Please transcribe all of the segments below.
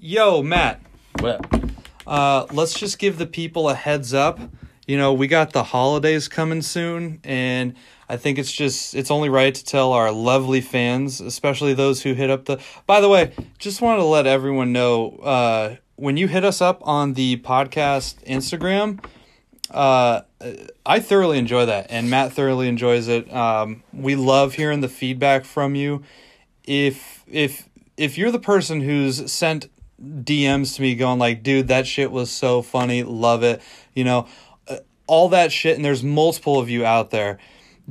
Yo, Matt. What? Uh, let's just give the people a heads up. You know, we got the holidays coming soon, and I think it's just it's only right to tell our lovely fans, especially those who hit up the. By the way, just wanted to let everyone know uh, when you hit us up on the podcast Instagram. Uh, I thoroughly enjoy that, and Matt thoroughly enjoys it. Um, we love hearing the feedback from you. If if if you're the person who's sent DMs to me going like, dude, that shit was so funny, love it, you know, uh, all that shit, and there's multiple of you out there.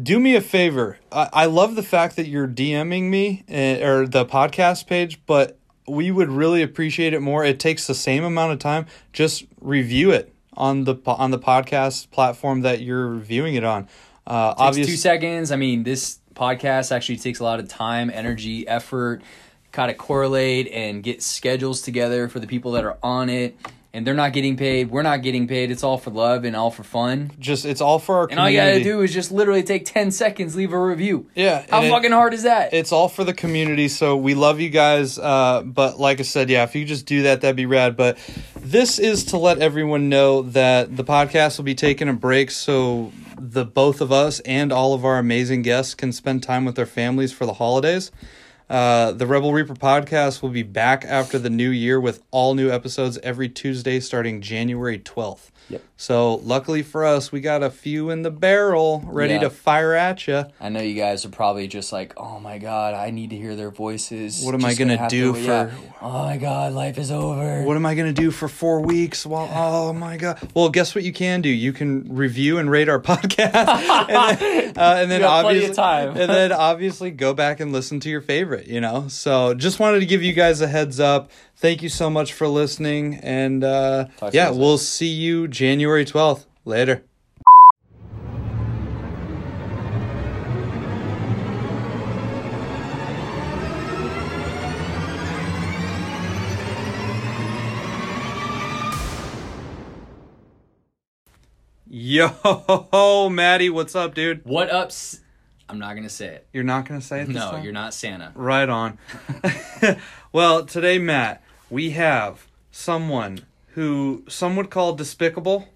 Do me a favor. I, I love the fact that you're DMing me uh, or the podcast page, but we would really appreciate it more. It takes the same amount of time. Just review it on the on the podcast platform that you're viewing it on. Uh, obviously, two seconds. I mean, this podcast actually takes a lot of time, energy, effort, kind of correlate and get schedules together for the people that are on it. And they're not getting paid. We're not getting paid. It's all for love and all for fun. just it's all for our And all you gotta do is just literally take 10 seconds, leave a review. Yeah, How and it- fucking hard is that? it's all for the community so we love you guys uh, but like i said yeah if you just do that that'd be rad but this is to let everyone know that the podcast will be taking a break so the both of us and all of our amazing guests can spend time with their families for the holidays uh, the Rebel Reaper podcast will be back after the new year with all new episodes every Tuesday starting January 12th. Yep. So, luckily for us, we got a few in the barrel ready Yeah. to fire at you. I know you guys are probably just like, oh my god, I need to hear their voices. What am I Just gonna do to- for- yeah. Oh my god, life is over. what am I going to do for four weeks? Well, oh my God. Well, guess what you can do? You can review and rate our podcast. and then, uh, and then You got plenty obviously, and then obviously go back and listen to your favorite, you know? So just wanted to give you guys a heads up. Thank you so much for listening. And uh, Talk to you yeah, we'll see you January 12th. Later. Yo, Maddie, what's up, dude? What up? s- I'm not gonna say it. You're not gonna say it this No, time? you're not Santa. Right on. well, today, Matt, we have someone who some would call despicable.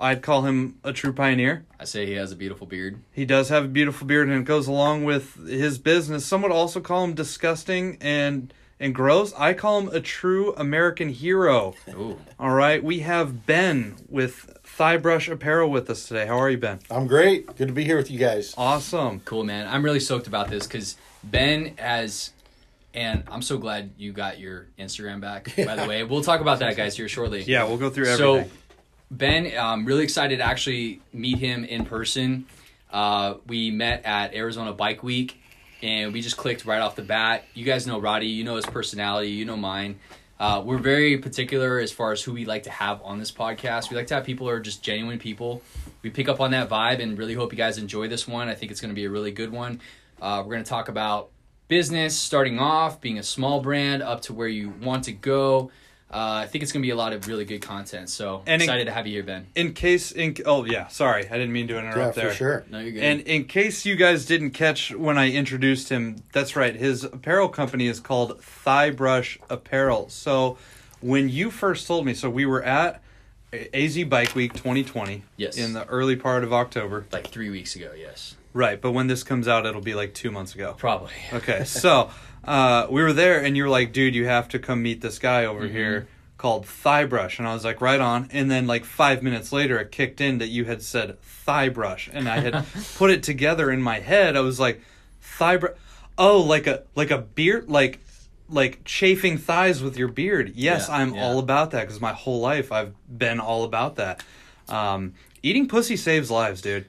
I'd call him a true pioneer. I say he has a beautiful beard. He does have a beautiful beard, and it goes along with his business. Some would also call him disgusting and and gross. I call him a true American hero. Ooh. All right, we have Ben with Thigh Brush Apparel with us today. How are you, Ben? I'm great. Good to be here with you guys. Awesome. Cool, man. I'm really stoked about this because Ben has, and I'm so glad you got your Instagram back. By the way, we'll talk about that, guys, here shortly. Yeah, we'll go through So, everything. Ben, I'm really excited to actually meet him in person. Uh, we met at Arizona Bike Week, and we just clicked right off the bat. You guys know Roddy. You know his personality. You know mine. Uh, we're very particular as far as who we like to have on this podcast. We like to have people who are just genuine people. We pick up on that vibe and really hope you guys enjoy this one. I think it's going to be a really good one. Uh, we're going to talk about business, starting off, being a small brand, up to where you want to go. Uh, I think it's going to be a lot of really good content. So And in- excited to have you here, Ben. In case, in oh yeah, sorry, I didn't mean to interrupt yeah, there. for sure. No, you're good. And in case you guys didn't catch when I introduced him, that's right. His apparel company is called Thigh Brush Apparel. So when you first told me, so we were at AZ Bike Week 2020. Yes. In the early part of October. like three weeks ago, yes, Right, but when this comes out, it'll be like two months ago. probably. Okay, so uh, we were there, and you're like, dude, you have to come meet this guy over here called Thigh Brush. And I was like, right on. And then, like, five minutes later, it kicked in that you had said Thigh Brush. And I had put it together in my head. I was like, Thigh Brush. Oh, like a, like a beard, like, like chafing thighs with your beard. Yes, Yeah, I'm yeah. all about that because my whole life I've been all about that. Um, eating pussy saves lives, dude.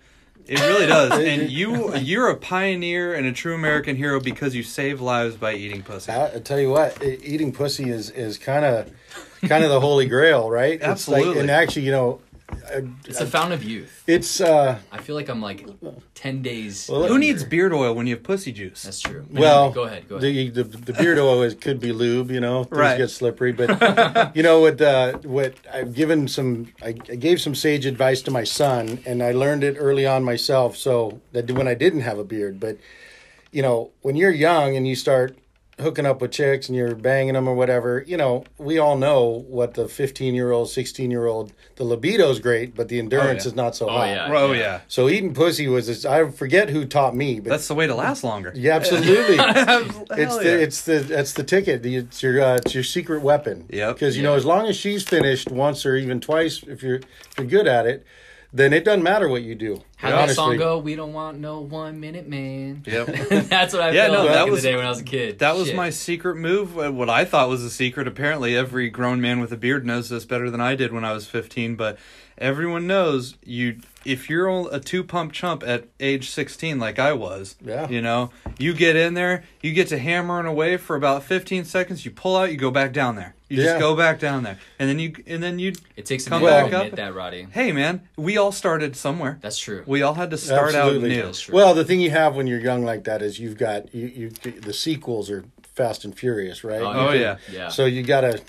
It really does. and you you're a pioneer and a true American hero because you save lives by eating pussy. I, I tell you what, eating pussy is is kind of kind of the holy grail, right? It's Absolutely. like, and actually, you know, I- It's a fountain of youth. it's uh, I feel like I'm like ten days. Well, Who needs beard oil when you have pussy juice? That's true. well, go ahead. Go ahead. The, the the beard oil is could be lube, you know, things Right. get slippery. But you know what? Uh, what I've given some, I, I gave some sage advice to my son, and I learned it early on myself. So that when I didn't have a beard, but you know, when you're young and you start hooking up with chicks and you're banging them or whatever, you know, we all know what the 15 year old, 16 year old, the libido's great, but the endurance yeah. is not so Oh, high. yeah. Oh yeah, So eating pussy was, this, I forget who taught me, but that's the way to last longer. yeah, absolutely. Hell It's yeah. the it's the that's the ticket. It's your uh, it's your secret weapon. Yeah. Because you know, as long as she's finished once or even twice, if you're if you're good at it, then it doesn't matter what you do. How that song go? We don't want no one minute man. Yep. That's what I Yeah, felt no, back that in was- the day when I was a kid. That was Shit. my secret move. uh, What I thought was a secret. Apparently, every grown man with a beard knows this better than I did when I was 15. But everyone knows you. If you're a two pump chump at age 16, like I was, Yeah. you know, you get in there, you get to hammering away for about 15 seconds. You pull out, you go back down there. You Yeah. just go back down there, and then you and then you. It takes a Come minute back to up. admit that, Roddy. Hey, man, we all started somewhere. That's true. We all had to start Absolutely. out new. That's true. Well, the thing you have when you're young like that is you've got you you the sequels are Fast and Furious, right? Oh, oh yeah. yeah. So you gotta.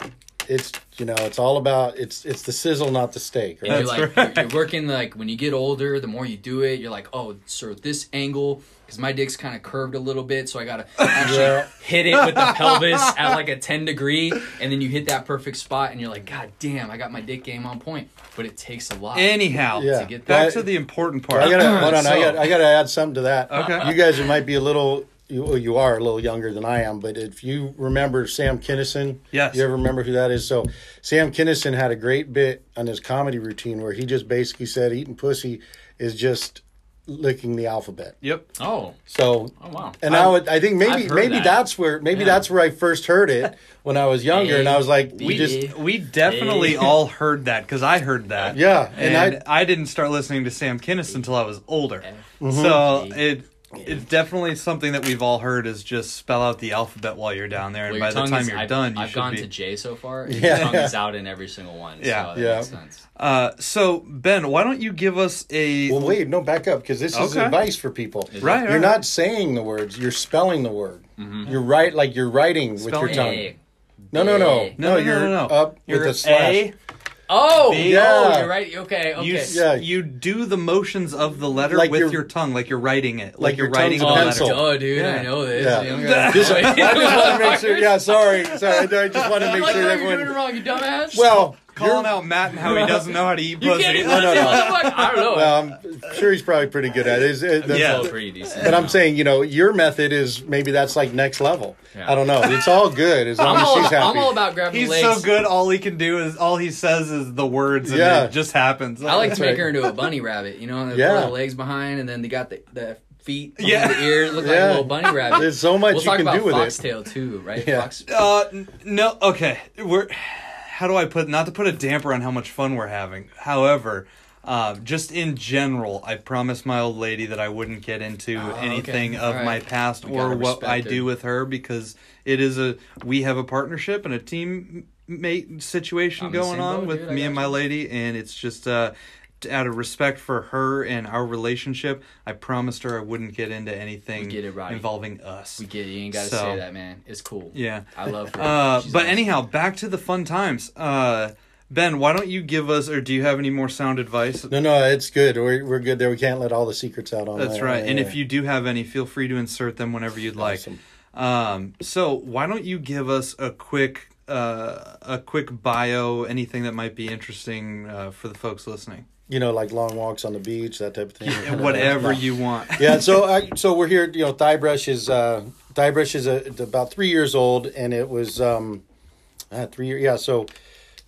It's you know it's all about it's it's the sizzle, not the steak. Right? And you're That's like you're, you're working like when you get older, the more you do it, you're like, oh, so this angle because my dick's kind of curved a little bit, so I gotta actually Yeah. hit it with the pelvis at like a ten degree, and then you hit that perfect spot, and you're like, god damn, I got my dick game on point. But it takes a lot. Anyhow, Yeah. to get back that- to the important part. I gotta hold on. I So- got I gotta add something to that. Okay. You guys it might be a little. You, well, you are a little younger than I am, but if you remember Sam Kinison, Yes. you ever remember who that is? So Sam Kinison had a great bit on his comedy routine where he just basically said eating pussy is just licking the alphabet. Yep. oh, So oh wow. and I would, I think maybe maybe that. that's where maybe Yeah. that's where I first heard it when I was younger, and I was like, we We just We definitely Hey. all heard that because I heard that. yeah, and, and, I I, didn't start listening to Sam Kinison until I was older. Mm-hmm. So it it's definitely something that we've all heard is just spell out the alphabet while you're down there, and Well, by your the tongue time is- you're I've, done, you I've should gone be. to J so far. And Yeah. Your tongue is out in every single one. Yeah. so that Yeah. makes sense. Uh, so Ben, why don't you give us a well, wait, no, back up because this is Okay. advice for people. Is right? You're right. not saying the words; you're spelling the word. You're right, like you're writing with your Spelling. tongue. Hey. No, no, no, Hey. No, no, no, You're no, no. up You're with a slash. A. Oh, B. oh, Yeah. you're right. Okay, okay. You s- Yeah. you do the motions of the letter Like with your- your tongue, like you're writing it, like, like you're your writing tongue's the a letter. pencil. Oh, dude, Yeah. I know this. Yeah. You don't gotta- Just, I just want to make sure. Yeah, sorry, sorry. I just want to I'm make like, sure no, that you're doing it everyone. wrong, you dumbass. Well, Calling you're- out Matt and how he doesn't know how to eat you pussy. can't even No, no, no. I don't know. Well, I'm sure he's probably pretty good at it. Is- it- the- Yeah. Pretty decent. But I'm saying, you know, your method is maybe that's like next level. Yeah. I don't know. It's all good as long I'm as all, she's about, happy. I'm all about grabbing He's legs. so good. All he can do is all he says is the words, and Yeah. it just happens. I like to make right. her into a bunny rabbit. You know, and they Yeah. put the legs behind, and then they got the, the feet, Yeah. yeah, the ears look like a little bunny rabbit. There's so much we'll you talk can about do with it. foxtail too, right? Yeah. Fox, Uh, n- no. Okay, we're. How do I put not to put a damper on how much fun we're having? However, uh, just in general, I promised my old lady that I wouldn't get into Oh, okay. anything of Alright. my past We or what I her. do with her because it is a we have a partnership and a team mate situation I'm going on boat, with dude, me and my lady, and it's just uh, out of respect for her and our relationship, I promised her I wouldn't get into anything We get it, Roddy. involving us. we get it. You ain't got to So- say that, man. It's cool. Yeah. I love her. Uh, but awesome. anyhow, back to the fun times. Uh, ben, why don't you give us, or do you have any more sound advice? No, no, it's good. We're, we're good there. We can't let all the secrets out on That's there. right. And Yeah. if you do have any, feel free to insert them whenever you'd like. Awesome. Um, so why don't you give us a quick, uh, a quick bio, anything that might be interesting uh, for the folks listening, you know, like long walks on the beach, that type of thing. whatever you want. yeah, so I so we're here. You know, Thigh Brush is uh, Thigh Brush is a, about three years old, and it was um, uh, three years. Yeah, so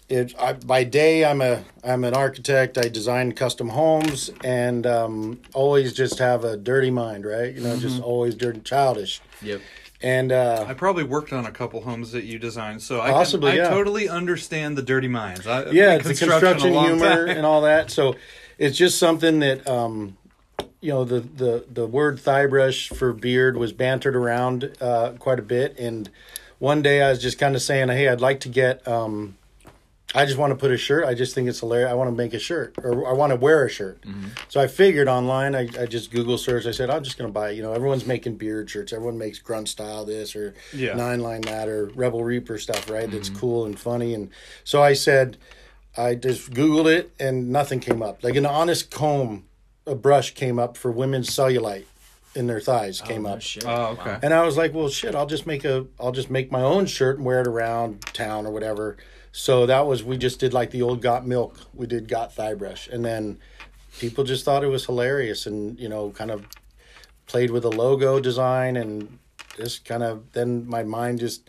it I, by day I'm a I'm an architect. I design custom homes, and um, always just have a dirty mind, right? You know, just Mm-hmm. always dirty, childish, Yep. And uh, I probably worked on a couple homes that you designed, so I, Possibly, can, I yeah. totally understand the dirty minds. I, yeah, it's the construction humor time. and all that. So it's just something that um, you know the the the word thigh brush for beard was bantered around uh, quite a bit. And one day I was just kind of saying, hey, I'd like to get. Um, I just want to put a shirt. I just think it's hilarious. I want to make a shirt, or I want to wear a shirt. Mm-hmm. So I figured online. I, I just Google search. I said I'm just going to buy. it. You know, everyone's making beard shirts. Everyone makes grunt style this or Yeah. nine line that or Rebel Reaper stuff, right? That's mm-hmm. cool and funny. And so I said, I just Googled it and nothing came up. Like an honest comb, a brush came up for women's cellulite. in their thighs oh, came no up. shit. Oh, okay. And I was like, well, shit, I'll just make a, I'll just make my own shirt and wear it around town or whatever. So that was, we just did like the old Got Milk. We did Got Thigh Brush. And then people just thought it was hilarious and, you know, kind of played with the logo design and just kind of, then my mind just,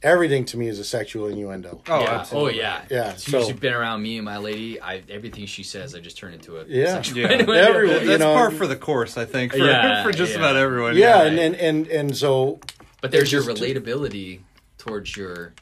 everything to me is a sexual innuendo. Oh, yeah. absolutely. Oh yeah. Yeah, So, so- you've been around me and my lady. I everything she says, I just turn into a Yeah. sexual Yeah. innuendo. Everyone- That's you know- par for the course, I think, for, Yeah, for just yeah. about everyone. Yeah. right. And, and, and, and so But there's your just- relatability towards your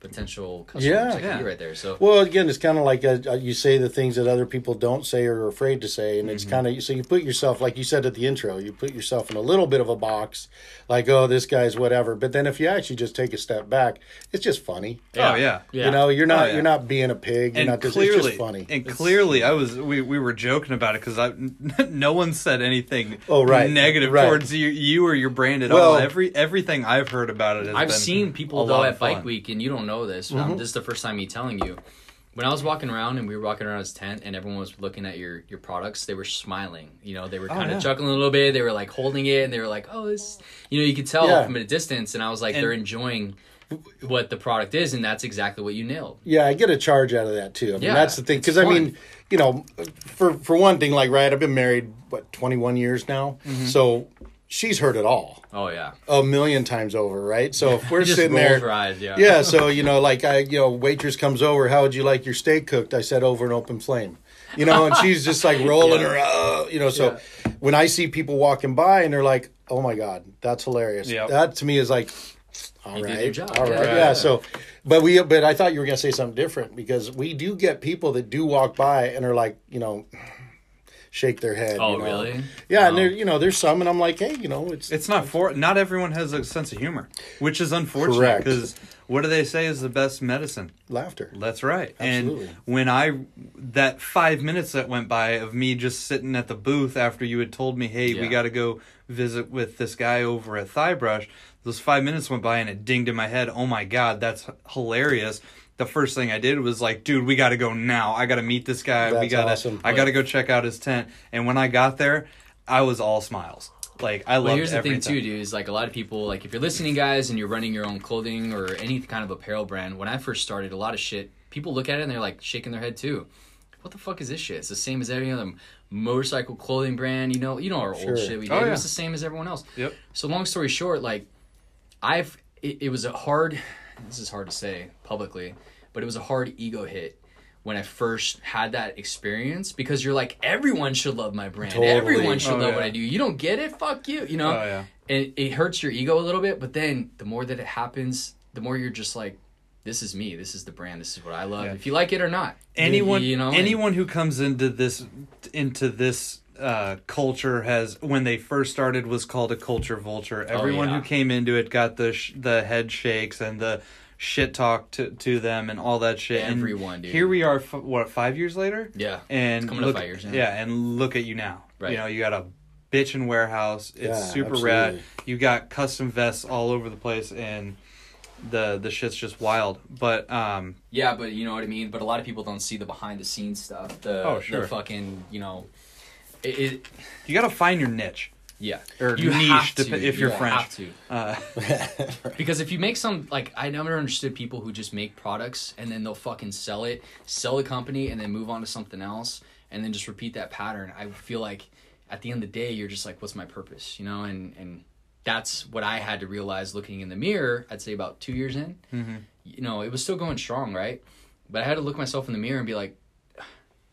potential customers Yeah. like Yeah. you right there. So Well, again, it's kind of like uh, uh, you say the things that other people don't say or are afraid to say, and it's kind of so you put yourself, like you said at the intro, you put yourself in a little bit of a box, like oh, this guy's whatever. But then if you actually just take a step back, it's just funny. Oh, yeah. yeah. You know, you're not Oh, yeah. you're not being a pig. You're and not just, clearly, it's just funny. and clearly, I was we, we were joking about it because I no one said anything. Oh, right. negative Right. towards you, you or your brand at Well- all. Every everything I've heard about it. Has I've been seen people a though at of Bike. Week, and you don't know this. Mm-hmm. Um, this is the first time me telling you. When I was walking around and we were walking around his tent, and everyone was looking at your your products, they were smiling. You know, they were kind of Oh, yeah. chuckling a little bit. They were like holding it, and they were like, "Oh, this," you know, you could tell Yeah. from a distance. And I was like, And- they're enjoying what the product is, and that's exactly what you nailed. Yeah, I get a charge out of that too. I mean, Yeah, that's the thing. Because I mean, you know, for for one thing, like right, I've been married what twenty one years now, Mm-hmm. so she's heard it all Oh yeah, a million times over, right? So if we're just sitting there, eyes, yeah, yeah so you know like i you know waitress comes over how would you like your steak cooked i said over an open flame you know and she's just like rolling her uh, you know so when i see people walking by and they're like oh my god that's hilarious Yep. that to me is like all You right, did your job. all right, Yeah. yeah. So, but we, but I thought you were gonna say something different because we do get people that do walk by and are like, you know, shake their head. Oh you know. really? Yeah, and Oh. there, you know, there's some, and I'm like, hey, you know, it's It's not for not everyone has a sense of humor, which is unfortunate Correct. because what do they say is the best medicine? laughter. That's right. Absolutely. And when I that five minutes that went by of me just sitting at the booth after you had told me, "Hey, we got to go visit with this guy over at Thigh Brush," those five minutes went by and it dinged in my head. Oh my god, that's hilarious. The first thing I did was like, dude, we got to go now. I got to meet this guy. we got to. awesome. I got to go check out his tent. And when I got there, I was all smiles. Like I love. Well, here's the everything. thing too, dude. Is like a lot of people, like if you're listening, guys, and you're running your own clothing or any kind of apparel brand. When I first started, a lot of shit, people look at it and they're like shaking their head too. What the fuck is this shit? It's the same as every other motorcycle clothing brand. You know, you know our Sure. old shit we oh, did. Oh, It yeah. was the same as everyone else. Yep. So long story short, like I've it, it was a hard. This is hard to say publicly, but it was a hard ego hit when I first had that experience because you're like everyone should love my brand. Totally. Everyone should Oh, love yeah. what I do. You don't get it? Fuck you. You know. Oh yeah. And it hurts your ego a little bit, but then the more that it happens, the more you're just like, this is me. This is the brand. This is what I love. Yeah. If you like it or not, anyone you know, anyone who comes into this into this uh, culture has when they first started was called a culture vulture. Everyone Oh, yeah. who came into it got the sh- the head shakes and the shit talk to to them and all that shit. And Everyone, dude. Here we are. F- what five years later? yeah, And coming up look, five years, yeah. yeah, and look at you now. Right. You know, you got a bitch bitchin' warehouse. It's Yeah, super absolutely. rad. You got custom vests all over the place, and the the shit's just wild. But um, yeah, but you know what I mean. But a lot of people don't see the behind the scenes stuff. The Oh, sure. the fucking you know, it, it you got to find your niche. yeah. Or you niche, have to. if you're you French. Have to. Uh, Because if you make some like I never understood people who just make products and then they'll fucking sell it, sell the company and then move on to something else and then just repeat that pattern. I feel like at the end of the day you're just like what's my purpose, you know? And and that's what I had to realize looking in the mirror, I'd say about 2 years in. Mm-hmm. You know, it was still going strong, right? But I had to look myself in the mirror and be like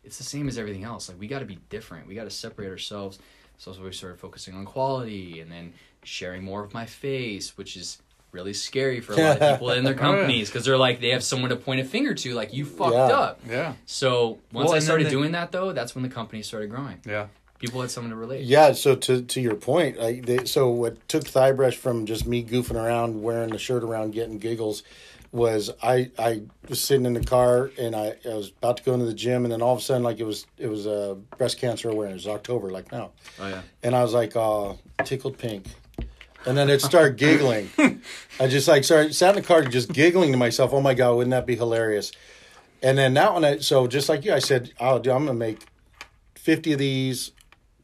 it's the same as everything else. Like we got to be different. We got to separate ourselves. So we started focusing on quality and then sharing more of my face, which is really scary for a lot of people in their companies because they're like they have someone to point a finger to, like you fucked Yeah. up. yeah, So once Well, I started they- doing that, though, that's when the company started growing. yeah. People had someone to relate. Yeah, so to to your point, like they, so what took thigh brush from just me goofing around, wearing the shirt around, getting giggles, was I I was sitting in the car and I, I was about to go into the gym, and then all of a sudden, like it was it was uh, breast cancer awareness, October, like now, Oh yeah. and I was like, uh, tickled pink. And then it started giggling. I just like started sat in the car just giggling to myself. Oh my god, wouldn't that be hilarious? And then that one, I, so just like you, I said, "Oh, dude, I'm gonna make fifty of these,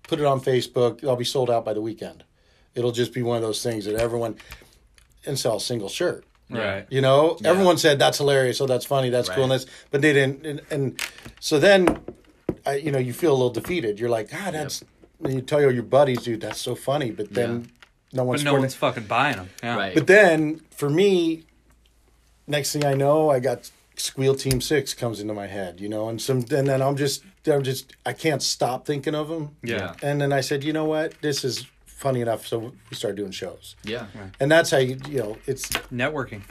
put it on Facebook. I'll be sold out by the weekend. It'll just be one of those things that everyone and sell a single shirt. Right. You know, everyone said that's hilarious. Oh, that's funny. That's cool. And that's, but they didn't. And, and so then, I, you know, you feel a little defeated. You're like, ah, that's. And you tell your buddies, dude, that's so funny. But then, no one's. But no supporting- one's fucking buying them. Yeah. Right. But then, for me, next thing I know, I got Squeal Team Six comes into my head. You know, and some, and then I'm just, I'm just, I can't stop thinking of them. Yeah. And then I said, you know what, this is funny enough. So we started doing shows, Yeah. and that's how you, you know, it's Networking.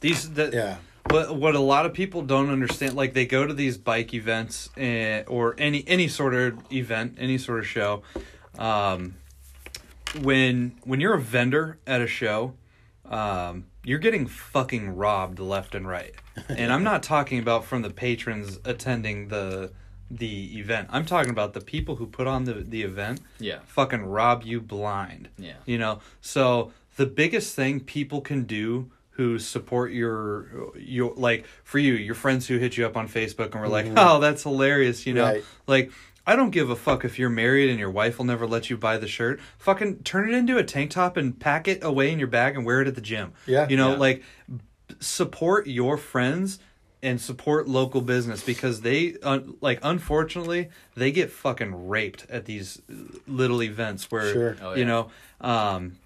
These the yeah. What what a lot of people don't understand, like they go to these bike events and, or any any sort of event, any sort of show. Um, when when you're a vendor at a show, um, you're getting fucking robbed left and right. And I'm not talking about from the patrons attending the the event. I'm talking about the people who put on the the event. Yeah. fucking rob you blind. Yeah. You know, so the biggest thing people can do who support your your like for you, your friends who hit you up on Facebook and were like, mm-hmm. "Oh, that's hilarious," you know. Right. Like I don't give a fuck if you're married and your wife will never let you buy the shirt. Fucking turn it into a tank top and pack it away in your bag and wear it at the gym. Yeah. You know, Yeah. like support your friends and support local business because they un like unfortunately they get fucking raped at these little events where Sure. Oh, you know um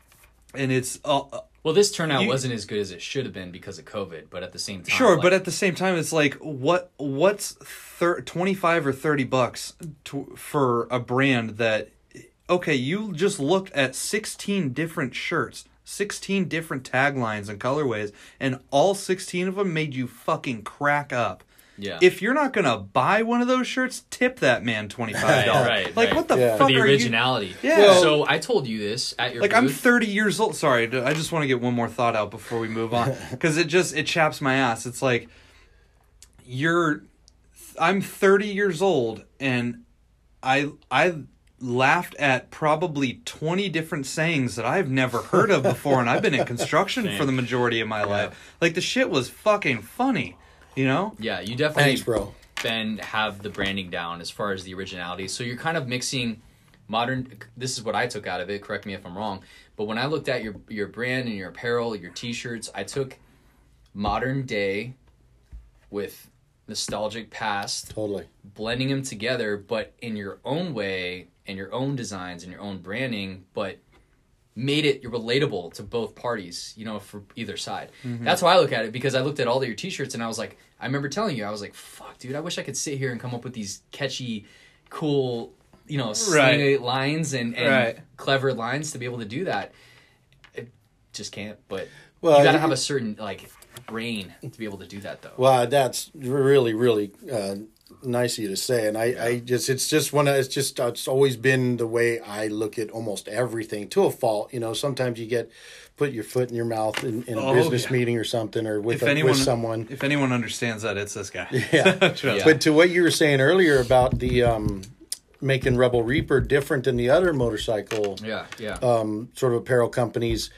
and it's uh, Well, this turnout You- wasn't as good as it should have been because of COVID, but at the same time, sure like, but at the same time it's like what what's thir- 25 or 30 bucks to, for a brand that okay you just looked at 16 different shirts 16 different taglines and colorways and all 16 of them made you fucking crack up yeah, if you're not gonna buy one of those shirts, tip that man twenty five dollars. Right, right, like right. what the Yeah. fuck for the are you? originality. Yeah. Well- so I told you this at your Like I'm 30 years old. Sorry, I just want to get one more thought out before we move on because it just it chaps my ass. It's like you're, I'm 30 years old and I I laughed at probably 20 different sayings that I've never heard of before and I've been in construction for the majority of my life. Like the shit was fucking funny, you know? yeah, you definitely Thanks, bro. then have the branding down as far as the originality. So you're kind of mixing modern. This is what I took out of it. Correct me if I'm wrong. But when I looked at your your brand and your apparel, your T-shirts, I took modern day with nostalgic past, Totally. blending them together, but in your own way and your own designs and your own branding, but made it relatable to both parties, you know, for either side. Mm-hmm. That's how I look at it because I looked at all of your t-shirts and I was like, I remember telling you, I was like, fuck, dude, I wish I could sit here and come up with these catchy, cool, you know, slang lines and, and Right. clever lines to be able to do that. I just can't, but Well, you gotta have a certain, like, brain to be able to do that, though. Well, that's really, really uh, nice of you to say, and I, I just, it's just one. of It's just, it's always been the way I look at almost everything to a fault. You know, sometimes you get put your foot in your mouth in, in a Oh, business yeah. meeting or something, or with If a, anyone with someone. if anyone understands that, it's this guy. Yeah. Yeah. But to what you were saying earlier about the um, making Rebel Reaper different than the other motorcycle Yeah, yeah. um, sort of apparel companies,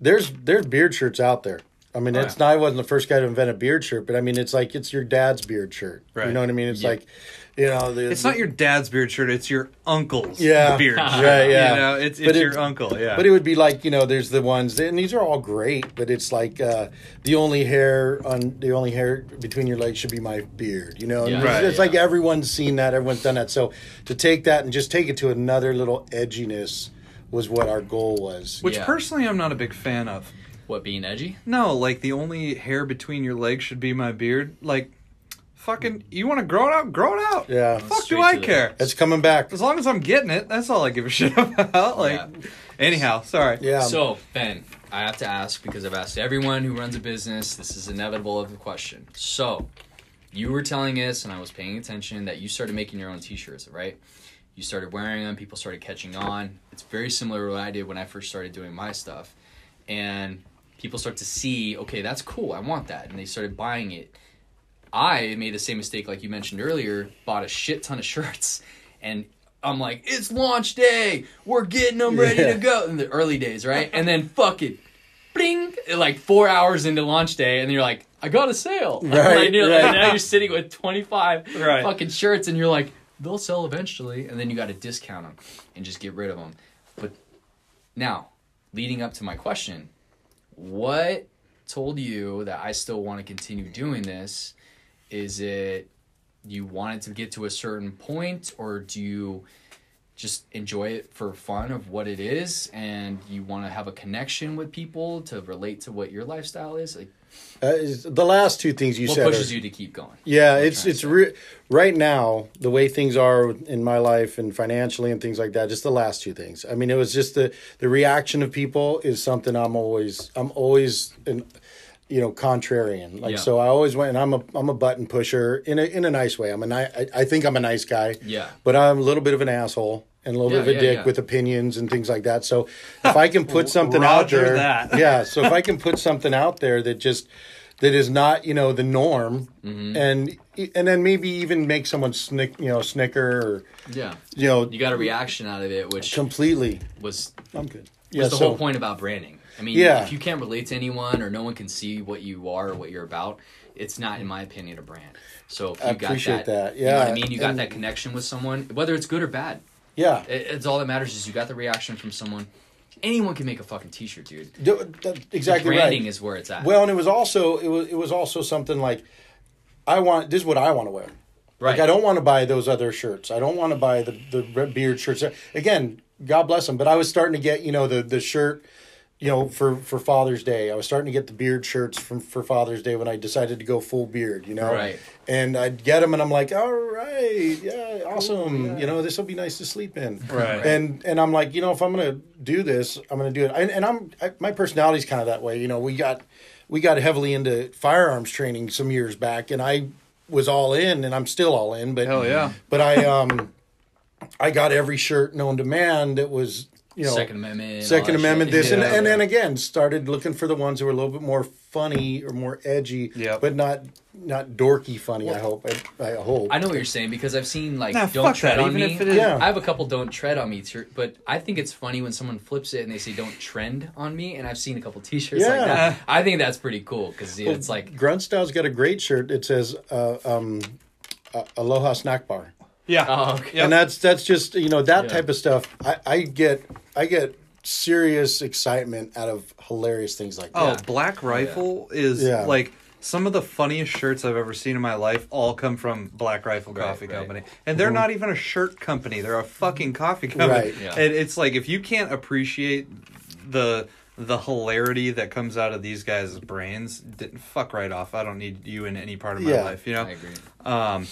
there's there's beard shirts out there. I mean, Oh, it's yeah. not. I wasn't the first guy to invent a beard shirt, but I mean, it's like it's your dad's beard shirt. Right. You know what I mean? It's Yeah. like, you know, the, It's not your dad's beard shirt; it's your uncle's Yeah. beard shirt. Right, yeah. You know, it's it's it- your uncle. Yeah, But it would be like you know, there's the ones, and these are all great, but it's like uh, the only hair on the only hair between your legs should be my beard. You know, And Yeah. it's, Right, it's yeah. like everyone's seen that, everyone's done that. So to take that and just take it to another little edginess was what our goal was. which Yeah. personally I'm not a big fan of. What, being edgy? No, like the only hair between your legs should be my beard. Like, fucking, you want to grow it out? Grow it out. Yeah. Fuck, Straight do I to the- care? It's coming back. As long as I'm getting it, that's all I give a shit about. Like, Yeah. anyhow, sorry. Yeah. So, Ben, I have to ask because I've asked everyone who runs a business. This is inevitable of the question. So, you were telling us, and I was paying attention, that you started making your own T-shirts, right? You started wearing them. People started catching on. It's very similar to what I did when I first started doing my stuff, and people start to see, okay, that's cool. I want that, and they started buying it. I made the same mistake, like you mentioned earlier. Bought a shit ton of shirts, and I'm like, it's launch day. We're getting them ready Yeah. to go in the early days, right? And then fucking, bling, like four hours into launch day, and you're like, I got a sale. Right, and, you're- right. and now you're sitting with 25 Right. fucking shirts, and you're like, they'll sell eventually, and then you got to discount them and just get rid of them. But now, leading up to my question, what told you that I still want to continue doing this? Is it you wanted to get to a certain point, or do you just enjoy it for fun of what it is, and you want to have a connection with people to relate to what your lifestyle is? Like, Uh, is- the last two things you what said. pushes are- you to keep going? Yeah, it's it's re- right now the way things are in my life and financially and things like that. Just the last two things. I mean, it was just the the reaction of people is something I'm always I'm always an you know contrarian. Like Yeah. so, I always went. And I'm a I'm a button pusher in a in a nice way. I'm a ni- I, I think I'm a nice guy. Yeah. but I'm a little bit of an asshole. And a little Yeah, bit of a yeah, dick yeah. with opinions and things like that. So, if I can put something out there, that. yeah. So if I can put something out there that just that is not you know the norm, Mm-hmm. and and then maybe even make someone snick you know snicker or Yeah, you know you got a reaction out of it, which completely. was I'm good. was Yeah. the so whole point about branding. I mean, Yeah. if you can't relate to anyone or no one can see what you are or what you're about, it's not, in my opinion, a brand. So if you I got appreciate that. you know what I mean. You got and- that connection with someone, whether it's good or bad. Yeah. It, it's all that matters is you got the reaction from someone. Anyone can make a fucking t-shirt, dude. Do- exactly Branding right. is where it's at. Well, and it was also it was it was also something like I want this is what I want to wear. right. Like I don't want to buy those other shirts. I don't want to buy the the red beard shirts. Again, God bless them. But I was starting to get you know the the shirt, you know for for Father's Day. I was starting to get the beard shirts from for Father's Day when I decided to go full beard. You know, Right. And I'd get them, and I'm like, all right, yeah, awesome. You know, this will be nice to sleep in. Right. And and I'm like, you know, if I'm gonna do this, I'm gonna do it. And, and I'm I, my personality's kind of that way. You know, we got we got heavily into firearms training some years back, and I was all in, and I'm still all in. But Hell yeah. But I um, I got every shirt known to man that was you know Second Amendment. Second Amendment, shit. this, and, Yeah. and then again, started looking for the ones that were a little bit more funny or more edgy, Yep. but not not dorky funny. I hope. I, I hope. I know what you're saying because I've seen like Nah, "Don't tread that, on me." if it is- Yeah. I have a couple "Don't tread on me," t- but I think it's funny when someone flips it and they say "Don't trend on me," and I've seen a couple T-shirts like Yeah. that. I think that's pretty cool because it's like Grunt Style's got a great shirt. It says uh, um, uh, "Aloha Snack Bar," Yeah. oh, okay. And that's that's just you know that Yeah. type of stuff. I, I get I get serious excitement out of hilarious things like Oh, that. Black Rifle is Yeah. like some of the funniest shirts I've ever seen in my life. All come from Black Rifle Coffee right. Company, and they're not even a shirt company; they're a fucking coffee company. Right. Yeah. And it's like if you can't appreciate the the hilarity that comes out of these guys' brains, d- fuck right off. I don't need you in any part of my Yeah. life. You know. I agree. Um,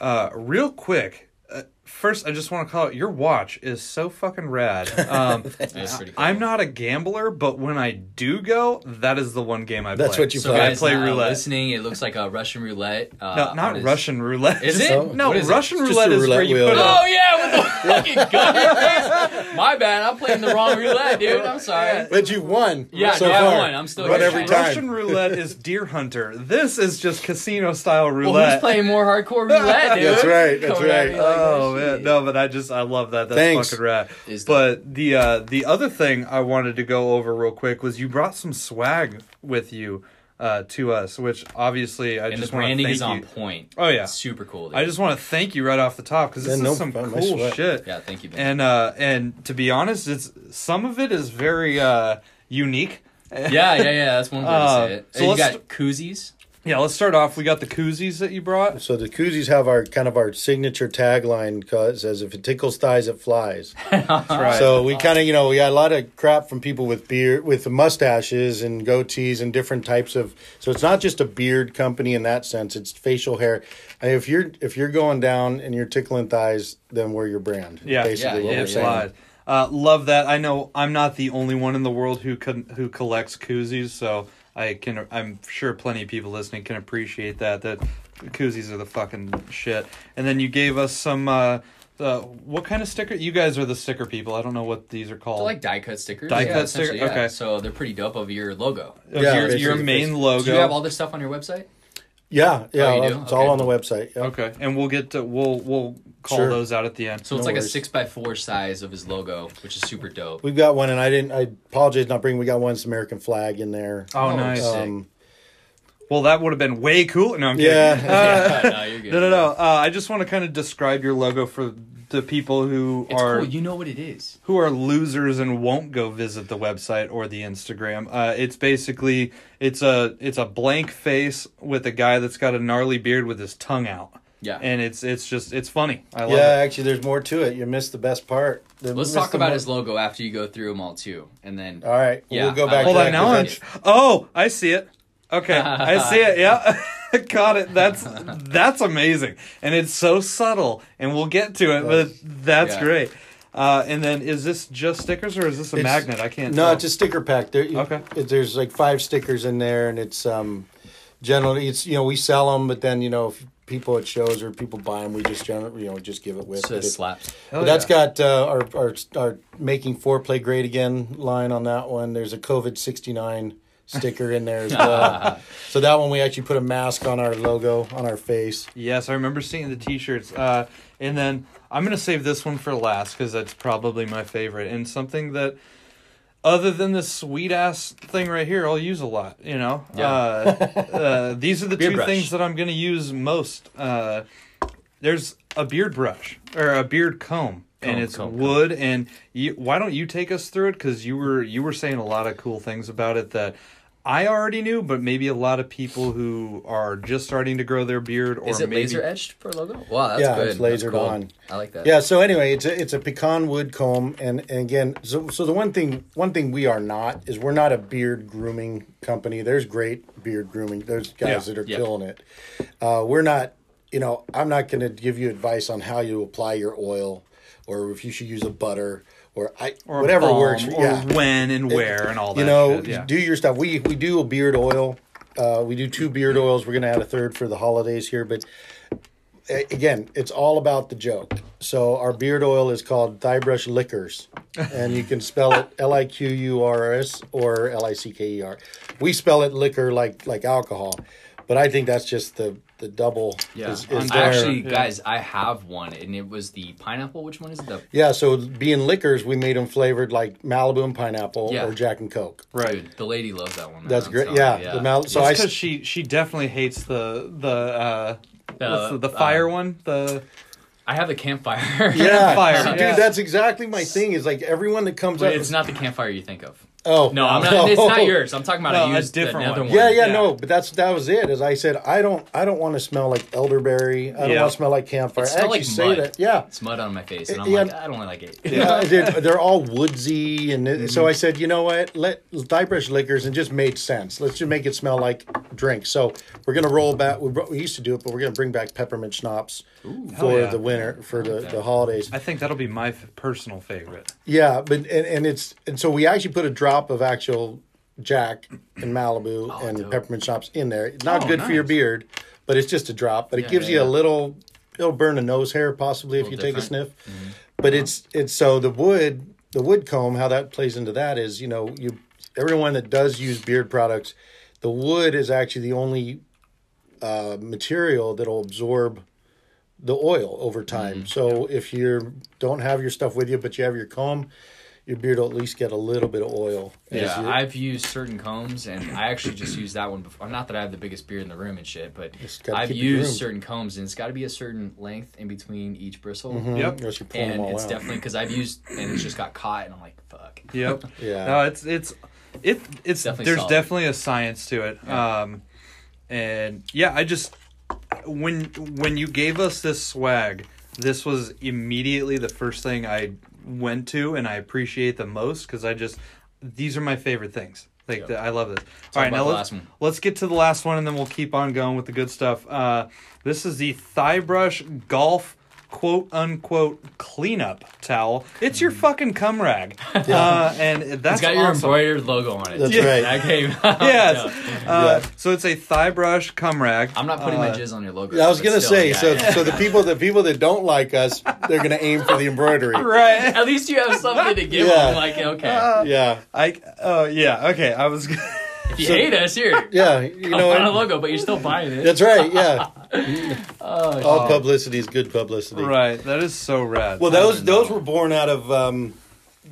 uh, real quick. Uh, first, I just want to call it your watch is so fucking rad. Um, That's cool. I'm not a gambler, but when I do go, that is the one game I play. That's what you So play. I guys, play roulette. listening, it looks like a Russian roulette. Uh, No, not his- Russian roulette. Is it? No, What is it? Russian It's just roulette a is where you wheel. put Oh yeah, with the fucking gun. in your face. My bad. I'm playing the wrong roulette, dude. I'm sorry. But you won. Yeah, so no, I won. I'm still Run here. every time. Russian roulette is Deer Hunter. This is just casino style Well, roulette. who's playing more hardcore roulette, dude? That's right, that's Coming right. oh that man, no, but I just I love that. That's Thanks. fucking rad. Is But the uh, the other thing I wanted to go over real quick was you brought some swag with you uh, to us, which obviously I And just want to branding thank is you. on point. Oh, yeah. It's super cool. Dude. I just want to thank you right off the top because this Yeah, no is some problem. Cool shit. yeah, thank you. Ben. And uh, and to be honest, it's some of it is very uh, unique. yeah, yeah, yeah. That's one way Uh, to say it. so you let's- got koozies. Yeah, let's start off. We got the koozies that you brought. So the koozies have our kind of our signature tagline. It says, "If it tickles thighs, it flies." That's right. So we kind of, you know, we got a lot of crap from people with beard, with mustaches and goatees and different types of. So it's not just a beard company in that sense; it's facial hair. And if you're if you're going down and you're tickling thighs, then we're your brand. Yeah, basically yeah, yeah, it. Uh, love that. I know I'm not the only one in the world who who collects koozies, so I can. I'm sure plenty of people listening can appreciate that. That koozies are the fucking shit. And then you gave us some. Uh, uh, what kind of sticker? You guys are the sticker people. I don't know what these are called. They're like die cut stickers. Die yeah, cut essentially, sticker? yeah. Okay. So they're pretty dope of your logo. Of Yeah, your, your main logo. Do you have all this stuff on your website? Yeah, yeah, Oh, you do? it's Okay. all on the website. Yeah. Okay, and we'll get to we'll we'll call Sure. those out at the end. So it's No like a worries. six by four size of his logo, which is super dope. We've got one, and I didn't. I apologize not bringing. We got one that's American flag in there. Oh, Oh, nice. sick. Um, Well, that would have been way cool. No, I'm kidding. Yeah. Uh, no, you're good. no, no, no. Uh, I just want to kind of describe your logo for the people who It's are cool. You know what it is. who are losers and won't go visit the website or the Instagram. Uh, it's basically it's a it's a blank face with a guy that's got a gnarly beard with his tongue out. Yeah. and it's it's just it's funny. I love Yeah, it. actually, there's more to it. You missed the best part. The- Let's talk about mo- his logo after you go through them all too, and then All right, Yeah, we'll go back. Hold to on, that now 'cause I'm. Oh, I see it. Okay, I see it. Yeah, got it. That's that's amazing, and it's so subtle. And we'll get to it, but that's Yeah. great. Uh, and then, is this just stickers or is this a It's- magnet? I can't. No, tell. it's a sticker pack. There, Okay. it, there's like five stickers in there, and it's um, generally it's you know we sell them, but then you know if people at shows or people buy them, we just generally you know just give it with. so But it it- slaps. Hell but that's yeah. got uh, our our our making foreplay great again line on that one. There's a COVID sixty nine sticker in there as well. so that one we actually put a mask on our logo on our face. Yes, I remember seeing the T-shirts. Uh, and then I'm gonna save this one for last because that's probably my favorite and something that, other than this sweet ass thing right here, I'll use a lot. You know, Yeah. uh, uh, these are the Beard two brush. things that I'm gonna use most. Uh, there's a beard brush or a beard comb. and it's comb, comb. wood, and you, why don't you take us through it? Because you were you were saying a lot of cool things about it that I already knew, but maybe a lot of people who are just starting to grow their beard or Is it maybe, laser etched for a logo? Wow, that's Yeah, good. it's That's lasered cool. on. I like that. Yeah. So anyway, it's a it's a pecan wood comb, and, and again, so so the one thing one thing we are not is we're not a beard grooming company. There's great beard grooming. There's guys Yeah, that are yeah. killing it. Uh, we're not. You know, I'm not going to give you advice on how you apply your oil, or if you should use a butter, or I or whatever balm, works. or yeah. when and where and all that. you know, yeah. do your stuff. We we do a beard oil. Uh, we do two beard oils. We're gonna add a third for the holidays here, but again, it's all about the joke. So our beard oil is called Thigh Brush Liquors, and you can spell it L I Q U R S or L I C K E R. We spell it liquor like like alcohol, but I think that's just the the double. Yeah. is, is I there. actually, Yeah. guys, I have one, and it was the pineapple. Which one is it? The yeah. So being liquors, we made them flavored like Malibu and pineapple Yeah. or Jack and Coke. right. Dude, the lady loves that one. That's great. telling Yeah, the Mal- so So I because she she definitely hates the the uh, The, the, the fire uh, one the I have the campfire. Yeah, Fire, dude, yeah. that's exactly my thing. Is like everyone that comes but up. it's not the campfire you think of. Oh No, I'm not. It's not yours. I'm talking about No, I a used different another one. one. Yeah, yeah, Yeah. no, but that's that was it. As I said, I don't, I don't want to smell like elderberry. I don't Yeah. want to smell like campfire. It I smelled actually like say mud. that. Yeah, It's mud on my face, and I'm Yeah. like, I don't like it. yeah, they're, they're all woodsy, and it, Mm-hmm. so I said, you know what? Let thigh brush liquors, and just made sense. Let's just make it smell like drink. So we're gonna roll back. We, brought- we used to do it, but we're gonna bring back peppermint schnapps for yeah. the winter for the, that. the holidays. I think that'll be my f- personal favorite. Yeah, but and, and it's and so we actually put a drop of actual Jack and Malibu and dope. peppermint schnapps in there. Not Oh, good for your beard, but it's just a drop. But it Yeah, gives yeah, you a little. It'll burn a nose hair possibly if you Little take a different. sniff. But it's it's so the wood the wood comb how that plays into that is you know you everyone that does use beard products, the wood is actually the only uh, material that'll absorb the oil over time. So if you don't have your stuff with you, but you have your comb, your beard will at least get a little bit of oil. Yeah, I've used certain combs, and I actually just used that one before. Not that I have the biggest beard in the room and shit, but I've used certain combs, and it's got to be a certain length in between each bristle. Yep. unless you pull them And all it's out. definitely because I've used, and it's just got caught, and I'm like, fuck. Yep. Yeah. No, it's it's it it's Definitely there's solid. definitely a science to it. Um, and yeah, I just when when you gave us this swag, this was immediately the first thing I went to, and I appreciate the most because I just these are my favorite things. Like Yep. the, I love this. All right, now let's let's get to the last one, and then we'll keep on going with the good stuff. Uh, this is the thigh brush golf quote unquote cleanup towel. It's your fucking cum rag, uh, and that's Mm. It's got your awesome. embroidered logo on it. That's Yeah. right. That came. Yes. Yeah. Uh, So it's a thigh brush cum rag. I'm not putting Uh, my jizz on your logo. I was gonna say so. yeah. So the people, the people that don't like us, they're gonna aim for the embroidery. Right. At least you have something to give Yeah. them. Like, okay, Uh, Yeah, I. Oh yeah. Okay. I was. If you so- hate us, here, yeah. You know, on a logo, but you're still buying it. that's right. Yeah, Oh, all publicity is good publicity. right. That is so rad. Well, those those know. were born out of um,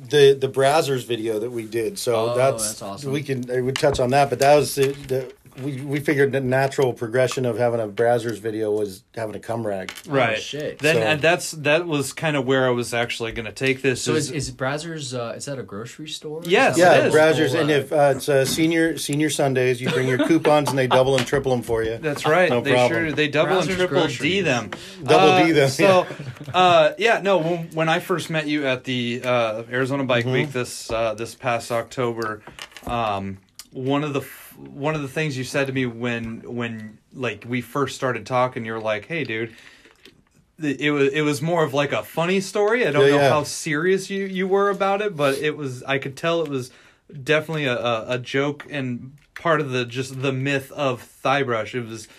the the Brazzers video that we did. So Oh, that's, that's awesome. We can I would touch on that, but that was the, the we we figured the natural progression of having a Brazzers video was having a cum rag. right. shit. Then So- and that's that was kind of where I was actually going to take this. So is, is Brazzers? Uh, is that a grocery store? Yes, Is that Yeah, it is. what Brazzers, whole, and uh, if uh, it's uh, senior senior Sundays, you bring your coupons and they double and triple them for you. That's right. No they problem. sure they double and Brazzers triple D groceries. them. Double Uh, D them, So, uh, yeah, no. When, when I first met you at the uh, Arizona Bike Mm-hmm. Week this uh, this past October, um, one of the f- one of the things you said to me when when like we first started talking, you were like, "Hey, dude." It was it was more of like a funny story. I don't Yeah, know yeah. how serious you, you were about it, but it was I could tell it was definitely a, a, a joke and part of the just the myth of thigh brush. It was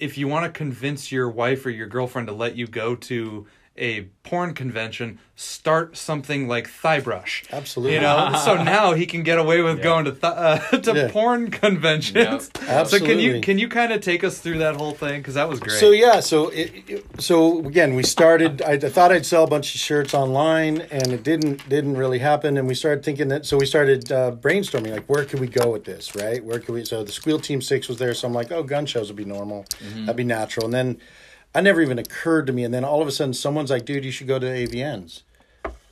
if you want to convince your wife or your girlfriend to let you go to a porn convention, start something like thigh brush. Absolutely. You know, so now he can get away with going to th- uh, to Yeah. porn conventions. Yep. So can you can you kind of take us through that whole thing because that was great. So yeah, so it, it- so again, we started. I, I thought I'd sell a bunch of shirts online, and it didn't didn't really happen. And we started thinking that. So we started uh, brainstorming, like where could we go with this, right? Where could we? So the Squeal Team Six was there, so I'm like, oh, gun shows would be normal, that'd be natural. And then I never even occurred to me. And then all of a sudden, someone's like, dude, you should go to AVNs.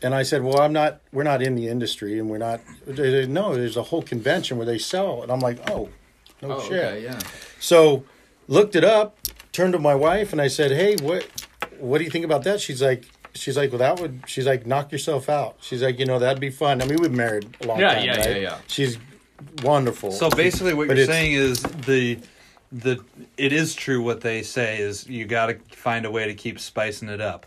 And I said, well, I'm not. We're not in the industry, and we're not. they said, No, there's a whole convention where they sell, and I'm like, oh, no Oh, shit. okay, yeah. So looked it up, turned to my wife and I said, Hey, what what do you think about that? She's like she's like, Well that would she's like, knock yourself out. She's like, you know, that'd be fun. I mean we've married a long Yeah, time. yeah, right? yeah, yeah. She's wonderful. So basically, what But you're saying is the the it is true what they say is you got to find a way to keep spicing it up.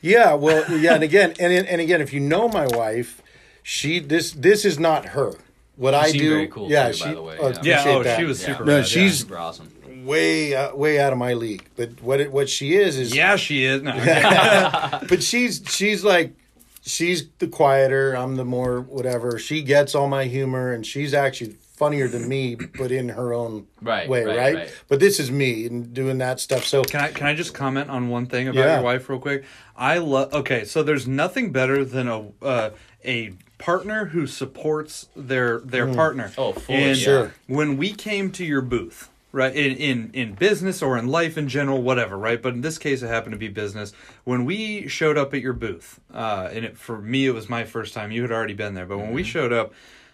Yeah, well yeah, and again and and again, if you know my wife, she this this is not her. What I do, very cool, yeah, too, she, by the way, oh, yeah. Yeah, oh, that. she was Yeah. super. No, rad, she's- super awesome. way uh, way out of my league. But what it, what she is is yeah, she is. No, but she's she's like she's the quieter i'm the more whatever she gets all my humor and she's actually funnier than me but in her own Right, way right, right, right. but this is me and doing that stuff so Can I can I just comment on one thing about Yeah. your wife real quick? I love. Okay, so there's nothing better than a uh, a partner who supports their their partner. Oh, fully, And. Sure. When we came to your booth, right in, in in business or in life in general, whatever, right? But in this case, it happened to be business. When we showed up at your booth, uh, and it, for me, it was my first time. You had already been there, but when we showed up.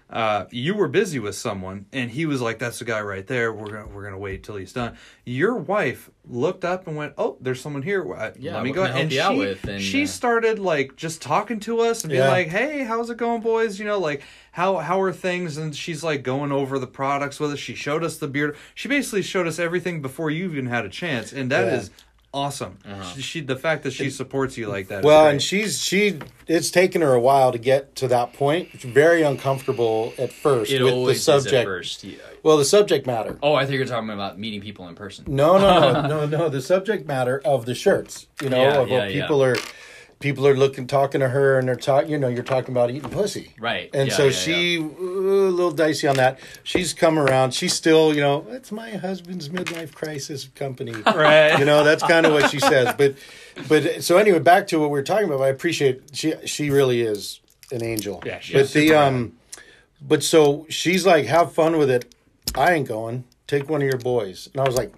Uh, you were busy with someone, and he was like, "That's the guy right there. We're gonna we're gonna wait till he's done." Your wife looked up and went, "Oh, there's someone here. I- Yeah, let me go." can and she out with? And, she uh, started like just talking to us and being Yeah. like, "Hey, how's it going, boys? You know, like how how are things?" And she's like going over the products with us. She showed us the beard. She basically showed us everything before you even had a chance, and that is Yeah. Awesome. Uh-huh. She, she the fact that she supports you like that. well great. and she's she it's taken her a while to get to that point it's very uncomfortable at first It with the always subject is at first. Yeah. well the subject matter Oh, I think you're talking about meeting people in person. No, no, no, no, no. The subject matter of the shirts, you know, Yeah, of yeah, what people are, people are looking, talking to her, and they're talking. You know, you're talking about eating pussy, Right. And Yeah, so yeah, she uh, a little dicey on that. She's come around. She's still, you know, it's my husband's midlife crisis company. right. you know, that's kind of what she says. But, but so anyway, back to what we are talking about. I appreciate she. She really is an angel. Yeah, she's but the um, but so she's like, have fun with it. I ain't going. Take one of your boys. And I was like,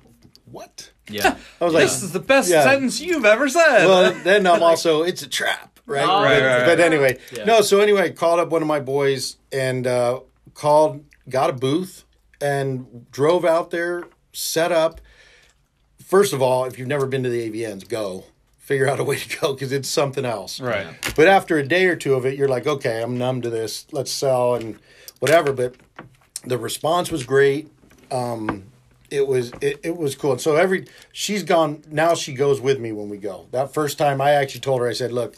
what? Yeah. I was like, this is the best Yeah. sentence you've ever said. well, then I'm also, it's a trap, right? Oh, but, right, right, but anyway, Yeah. no. So anyway, I called up one of my boys and uh, called, got a booth, and drove out there, set up. First of all, if you've never been to the AVNs, go figure out a way to go because it's something else. right. But after a day or two of it, you're like, okay, I'm numb to this. Let's sell and whatever. But the response was great. Um, it was it, it was cool. And so every she's gone now. She goes with me when we go. That first time, I actually told her. I said, look,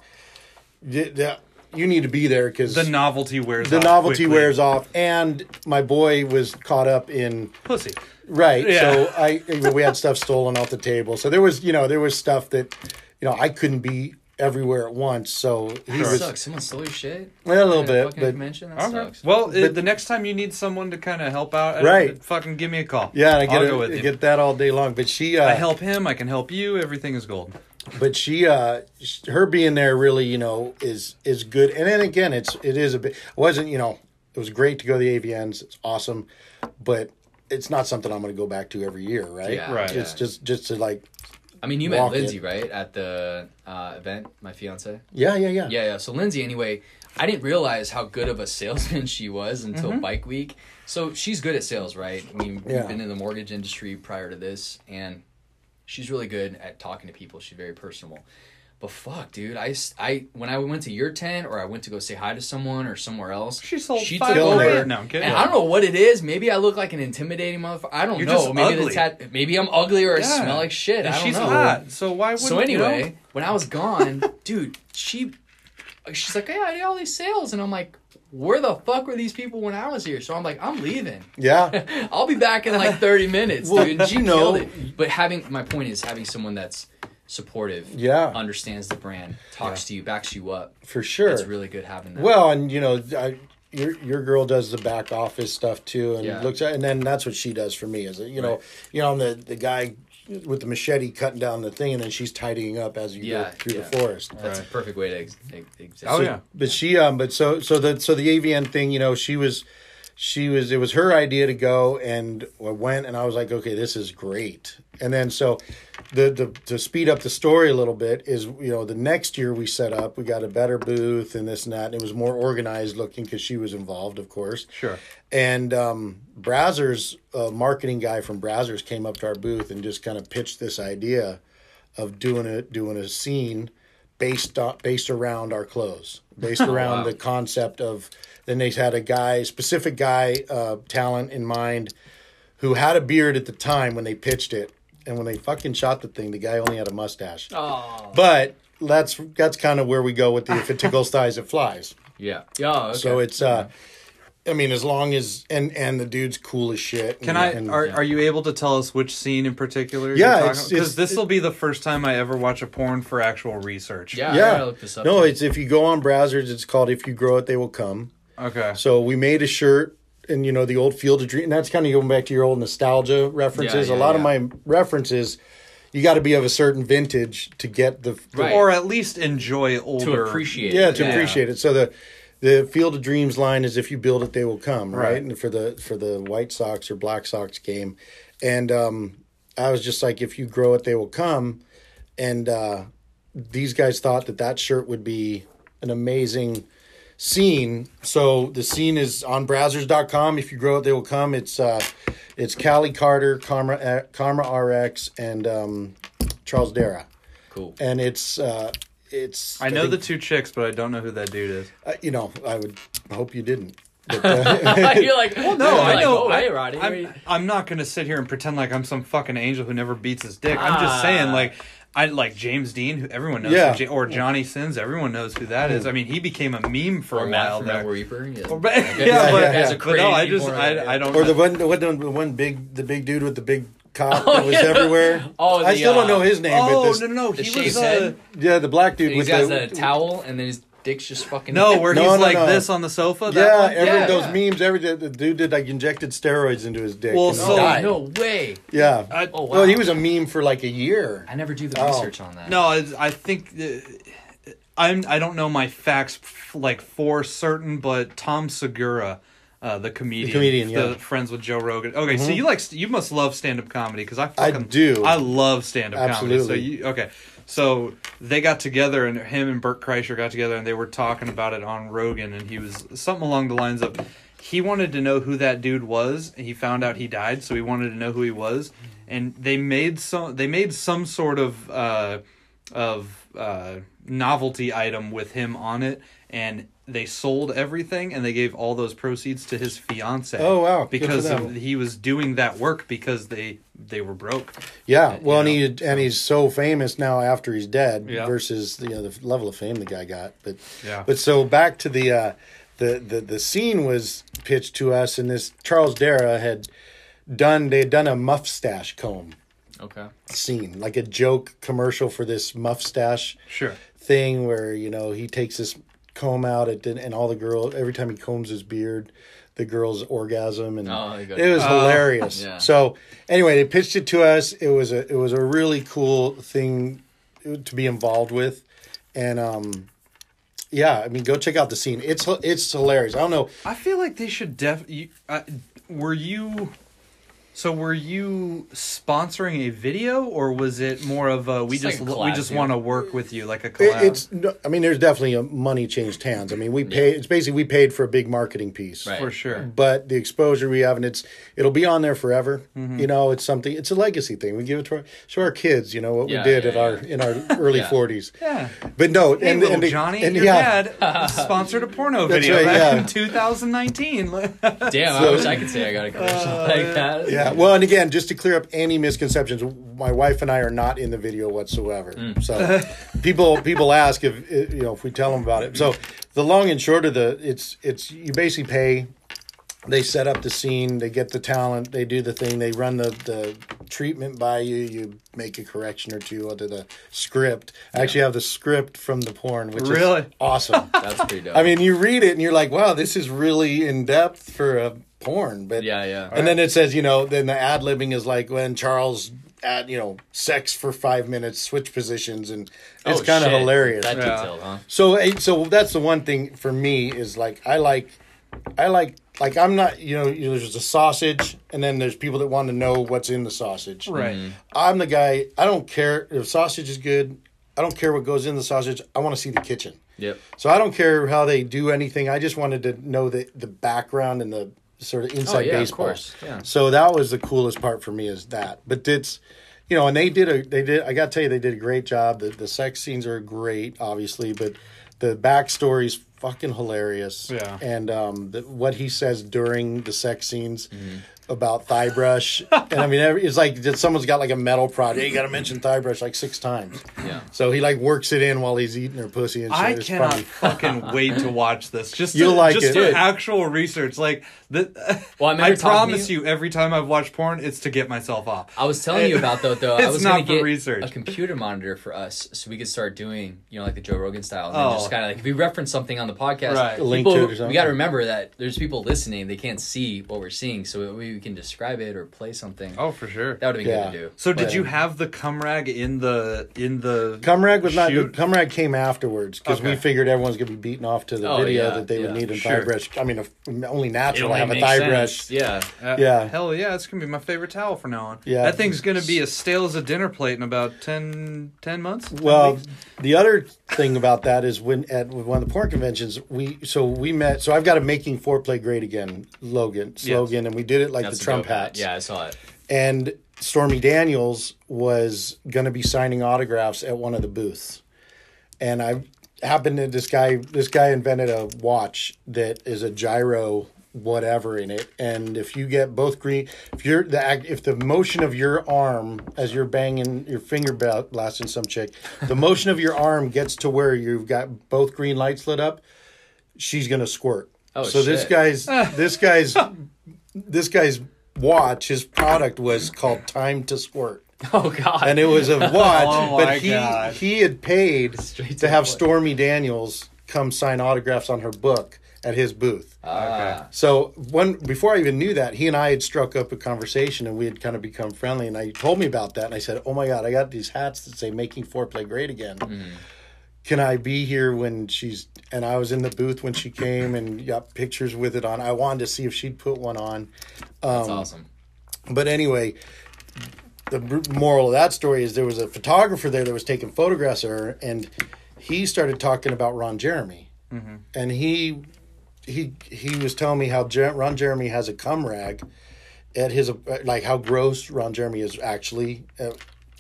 y- you need to be there because The novelty wears. the off novelty quickly. wears off. And my boy was caught up in Pussy. Right. Yeah. So I we had stuff stolen off the table. So there was you know there was stuff that you know I couldn't be everywhere at once. So he That was sucks. Someone stole your shit. well, a little bit, but mention That Okay. sucks. Well, But- the next time you need someone to kind of help out, uh, Right. Fucking give me a call. yeah, and I I'll get it- get that all day long. But she uh, I help him. I can help you. Everything is gold. but she uh her being there really you know is is good. And then again, it's it is a bit wasn't you know it was great to go to the AVNs. It's awesome, but it's not something I'm going to go back to every year, right? Yeah, Right. It's just just to like, I mean, you met Lindsay, in. right, at the uh, event, my fiance. yeah, yeah, yeah, Yeah, yeah. So Lindsay, anyway, I didn't realize how good of a salesman she was until Bike Week. So she's good at sales, right? I mean, we've been in the mortgage industry prior to this, and she's really good at talking to people. She's very personable. But fuck, dude, I, I when I went to your tent or I went to go say hi to someone or somewhere else, She sold she five took over. No, I'm kidding. And I don't know what it is. Maybe I look like an intimidating motherfucker. I don't You're know. just maybe ugly. the tat- maybe I'm ugly or I smell like shit. And I don't she's know. hot, so why would So anyway, when I was gone, dude, she she's like, Yeah, I did all these sales and I'm like, where the fuck were these people when I was here? So I'm like, I'm leaving. yeah. I'll be back in like 30 minutes, Well, dude. And she you know- killed it. But having my point is having someone that's supportive, Yeah. understands the brand, talks to you, backs you up. for sure. It's really good having that. Well, and you know, I, your your girl does the back office stuff too, and Yeah. looks at, and then that's what she does for me. Is you know, Right. you know, I'm the the guy with the machete cutting down the thing, and then she's tidying up as you Yeah, go through yeah. the forest. that's a perfect way to ex- ex- exist. Oh, So- yeah. But she um but so so the so the AVN thing, you know, she was she was it was her idea to go and I went and I was like, okay, this is great. And then so the the to speed up the story a little bit is you know the next year we set up we got a better booth and this and that and it was more organized looking because she was involved of course Sure. and um, Brazzers, a marketing guy from Brazzers, came up to our booth and just kind of pitched this idea of doing a doing a scene based on, based around our clothes, based around wow. the concept of. Then they had a guy, specific guy, uh, talent in mind, who had a beard at the time when they pitched it, and when they fucking shot the thing, the guy only had a mustache. Oh. But that's that's kind of where we go with the if it tickles thighs, it flies. Yeah. Yeah. Okay. So it's uh I mean as long as and and the dude's cool as shit. Can and, I? and- Are, are you able to tell us which scene in particular? Yeah, because this will be the first time I ever watch a porn for actual research. yeah. I yeah. gotta look this up. No, it's if you go on Brazzers, it's called "If You Grow It, They Will Come." Okay. So we made a shirt, and you know the old Field of Dream. And that's kind of going back to your old nostalgia references. Yeah, a yeah, lot of my references, you got to be of a certain vintage to get the, the Right. Or at least enjoy older. to appreciate. yeah it. to appreciate it. So the the Field of Dreams line is if you build it, they will come, right? Right. And for the for the White Sox or Black Sox game, and um, I was just like, if you grow it, they will come, and uh, these guys thought that that shirt would be an amazing scene. So the scene is on Brazzers.com. If you grow it, they will come. It's uh, it's Callie Carter, Karma uh, Karma RX, and um, Charles Dera, Cool. and it's. Uh, it's. I know think- the two chicks, but I don't know who that dude is. uh, you know, I would hope you didn't. But, uh, You're like, well, No, I like, know. Oh, I, hey, Roddy. I'm, I'm not going to sit here and pretend like I'm some fucking angel who never beats his dick. I'm just Ah. saying, like, I like James Deen, who everyone knows, Yeah. who or Johnny Sins, everyone knows who that is. I mean, he became a meme for or a Matt while from there. Reaper. Yeah. Or- but- Okay. yeah, but, yeah, As a but no, I just, porn, I. I don't. or the know. one, the one, the one big, the big dude with the big cock Oh, that was yeah. everywhere. Oh, I the, still don't uh, know his name. Oh but this, no, no, no, he was. Uh, yeah, the black dude He with has the a towel and then his dick's just fucking. no, where No, he's no, like no. this on the sofa. That Yeah, one? every, Yeah, those yeah. memes. Every the dude did like injected steroids into his dick. Well, and he so- died. no way. yeah. I- Oh, wow. Well, he was a meme for like a year. I never do the Oh. research on that. No, it's, I think uh, I'm. I don't know my facts f- like for certain, but Tom Segura, uh, the comedian, comedian, the yeah. Mm-hmm. friends with Joe Rogan. Okay, so you like you must love stand up comedy because I I fucking do. I love stand up comedy. So Absolutely. you okay? So they got together and him and Bert Kreischer got together and they were talking about it on Rogan and he was something along the lines of he wanted to know who that dude was. And he found out he died, so he wanted to know who he was. And they made some they made some sort of uh, of uh, novelty item with him on it, and they sold everything and they gave all those proceeds to his fiance. Oh, wow. Because of, he was doing that work because they they were broke. Yeah, well, you and know, he and he's so famous now after he's dead Yeah. versus you know the level of fame the guy got. But Yeah. but so back to the uh, the the the scene was pitched to us, and this Charles Dera had done they had done a mustache comb Okay. scene, like a joke commercial for this mustache Sure. thing where you know he takes this comb out it didn't and all the girls every time he combs his beard the girls orgasm and Oh, it was Oh. hilarious Yeah. so anyway they pitched it to us it was a it was a really cool thing to be involved with and um yeah i mean go check out the scene it's it's hilarious i don't know I feel like they should def. You, uh, were you? So were you sponsoring a video, or was it more of a we It's just like a we just yeah. want to work with you like a It, it's no- I mean, there's definitely a money changed hands. I mean, we pay. It's basically we paid for a big marketing piece, Right. for sure. but the exposure we have, and it's it'll be on there forever. Mm-hmm. You know, it's something. It's a legacy thing. We give it to our, show our kids. You know what Yeah, we did yeah, at our in our early forties. Yeah. But no, Hey, and, little and Johnny, and your yeah, dad sponsored a porno video right, back yeah. in 2019. Damn, I wish I could say I got a commercial like that. Yeah. Well, and again, just to clear up any misconceptions, my wife and I are not in the video whatsoever. Mm. So people people ask if if, you know if we tell them about it. So the long and short of the it's it's you basically pay. They set up the scene. They get the talent. They do the thing. They run the, the treatment by you. You make a correction or two onto the script. I actually have the script from the porn, which Really? is awesome. That's pretty dope. I mean, you read it and you're like, wow, this is really in depth for a porn. But yeah, yeah. and then it says, you know, then the ad libbing is like when Charles at you know sex for five minutes, switch positions, and it's Oh, kind of hilarious. That Yeah. detailed, huh? so eh, so that's the one thing for me is like I like I like like I'm not you know, you know there's a sausage and then there's people that want to know what's in the sausage. right. Mm-hmm. I'm the guy. I don't care if sausage is good. I don't care what goes in the sausage. I want to see the kitchen. Yep. So I don't care how they do anything. I just wanted to know the the background and the sort of inside Oh, yeah, of baseball. course, yeah. So that was the coolest part for me is that. But it's you know, and they did a they did I got to tell you they did a great job. The the sex scenes are great, obviously, but the backstory's fucking hilarious. Yeah. And um the, what he says during the sex scenes Mm-hmm. About thigh brush. and I mean every- it's like that someone's got like a metal project. Yeah, you got to mention thigh brush like six times. Yeah. So he like works it in while he's eating her pussy and shit. I It's cannot funny. fucking wait to watch this. Just to, You'll like just it. for Dude. actual research. Like the, Well, I I promise you- you, every time I've watched porn, it's to get myself off. I was telling you about though. Though I It's was not going for get research. a computer monitor for us, so we could start doing, you know, like the Joe Rogan style. And Oh. just kind of like if we reference something on the podcast, Right. A link to it or something. we got to remember that there's people listening; they can't see what we're seeing, so we, we can describe it or play something. Oh, for sure. That would have been Yeah. good to do. So did you have the cum rag in the in the Cumrag was not. The Shoot. Cumrag came afterwards because we Okay. figured everyone's gonna be beaten off to the Oh, video yeah, that they would need in Sure. thigh brush. I mean, if, only natural to only have a thigh sense. brush. Yeah. Uh, Yeah. Hell yeah, it's gonna be my favorite towel from now on. Yeah. That thing's gonna be as stale as a dinner plate in about 10, 10 months. 10 Well, weeks. the other thing about that is when at one of the porn conventions, we so we met. So I've got a making foreplay great again Logan slogan, and we did it like That's the Trump hat. hats. Yeah, I saw it. and Stormy Daniels was going to be signing autographs at one of the booths, and I happened to this guy. This guy invented a watch that is a gyro whatever in it, and if you get both green, if you're the act- if the motion of your arm as you're banging your finger blasting some chick, the motion of your arm gets to where you've got both green lights lit up, she's gonna squirt. Oh, so this guy's this guy's this guy's watch, his product was called Time to Squirt. Oh God. And it was a watch, Oh, but he God. he had paid Straight to to have. Stormy Daniels come sign autographs on her book at his booth. Ah. So when before I even knew that, he and I had struck up a conversation and we had kind of become friendly. And I told me about that, and I said, "Oh my God, I got these hats that say making foreplay great again. Can I be here when she's?" And I was in the booth when she came and got pictures with it on. I wanted to see if she'd put one on. That's Um, awesome. But anyway, the moral of that story is there was a photographer there that was taking photographs of her, and he started talking about Ron Jeremy, and he he he was telling me how Jer- Ron Jeremy has a cum rag at his like how gross Ron Jeremy is actually. Uh,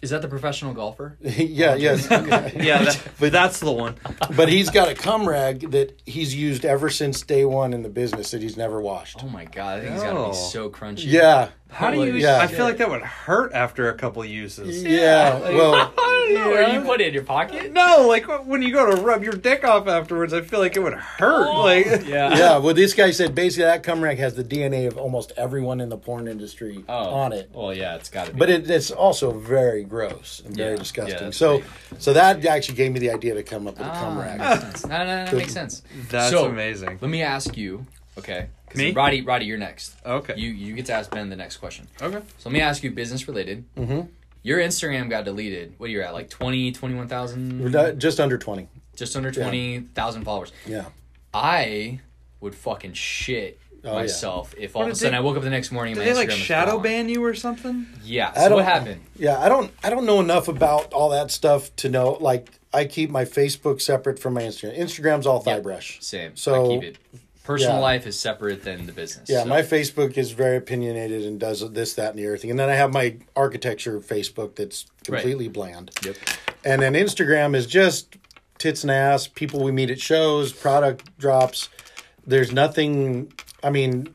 Is that the professional golfer? yeah, yes, yeah, that, but that's the one. but he's got a cum rag that he's used ever since day one in the business that he's never washed. Oh my God, I think it's got to Oh. be so crunchy. Yeah, How do Holy you? Yeah. I feel like that would hurt after a couple uses. yeah. Well, Or you put it in your pocket? No, like when you go to rub your dick off afterwards, I feel like it would hurt. Like, Yeah. yeah, well, this guy said basically that cum rag has the DNA of almost everyone in the porn industry Oh. on it. Well, yeah, it's got to be. But it, it's also very gross and very disgusting. Yeah, so, great. so that actually gave me the idea to come up with a cum Ah, rag. makes sense. No, no, no, that makes sense. That's So, amazing. Let me ask you. Okay. 'Cause Me? Roddy, Roddy, you're next. Okay. You you get to ask Ben the next question. okay. So let me ask you business related. Mm-hmm. Your Instagram got deleted. What are you at? Like 20, 21,000? We're Just under twenty. Just under 20,000 followers. Yeah. I would fucking shit Oh, yeah. myself if all of a sudden they- I woke up the next morning and Did my they like Instagram was shadow ban you or something? Yeah. I So don't, what happened? Yeah, I don't. I don't know enough about all that stuff to know. Like, I keep my Facebook separate from my Instagram. Instagram's all thigh Yep. brush. Same. So, I keep it. Personal yeah. life is separate than the business. Yeah, so- my Facebook is very opinionated and does this, that, and the other thing. And then I have my architecture Facebook that's Right. completely bland. Yep. And then Instagram is just tits and ass, people we meet at shows, product drops. There's nothing, I mean,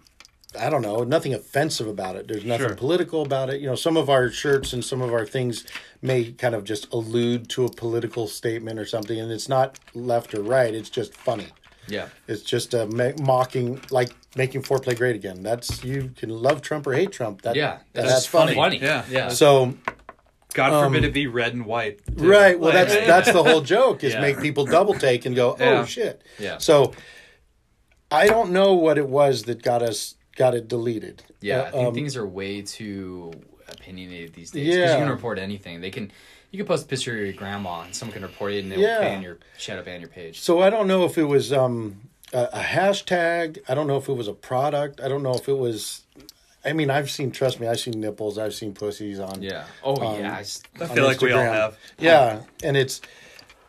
I don't know, nothing offensive about it. There's nothing Sure. political about it. You know, some of our shirts and some of our things may kind of just allude to a political statement or something, and it's not left or right. It's just funny. Yeah. It's just a ma- mocking, like making foreplay great again. That's you can love Trump or hate Trump. That, Yeah. that's, That's funny. funny. Yeah. Yeah. So God Um, forbid it be red and white. too. right, well, that's that's the whole joke is Yeah. make people double take and go, oh Yeah. shit. Yeah. So I don't know what it was that got us got it deleted. Yeah, Uh, I think um, things are way too opinionated these days. Because Yeah. you can report anything. They can, you can post a picture of your grandma and someone can report it and they'll ban your shadow ban your page. So I don't know if it was um, a, a hashtag. I don't know if it was a product. I don't know if it was. I mean, I've seen. Trust me, I've seen nipples. I've seen pussies on. Yeah. Oh Um, yeah. I, on feel like we all have. Yeah, and it's.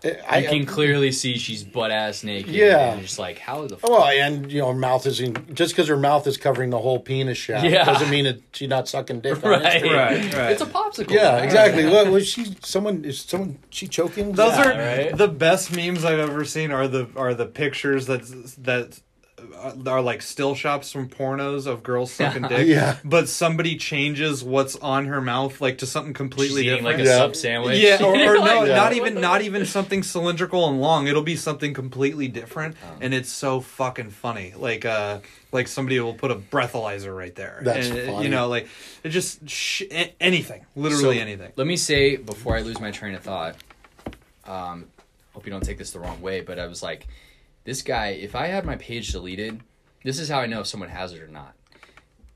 I, you can clearly see she's butt ass naked. Yeah. And you're just like, how the fuck? Well, and you know, her mouth is in, just because her mouth is covering the whole penis shaft Yeah. doesn't mean that she's not sucking dick. On right. Instagram. Right, right. It's a popsicle. Yeah, exactly. What was she? Someone is someone she choking? Those Yeah, are right? the best memes I've ever seen. Are the are the pictures that that are like still shots from pornos of girls sucking dick. Yeah. But somebody changes what's on her mouth like to something She's completely eating different. like a Yeah. sub sandwich. yeah, or, or no, Yeah. not even not even something cylindrical and long. It'll be something completely different, Oh. and it's so fucking funny. Like uh, like somebody will put a breathalyzer right there. That's and, uh, funny. You know, like it just sh- anything, literally So, anything. Let me say before I lose my train of thought. Um, hope you don't take this the wrong way, but I was like, this guy. If I had my page deleted, this is how I know if someone has it or not.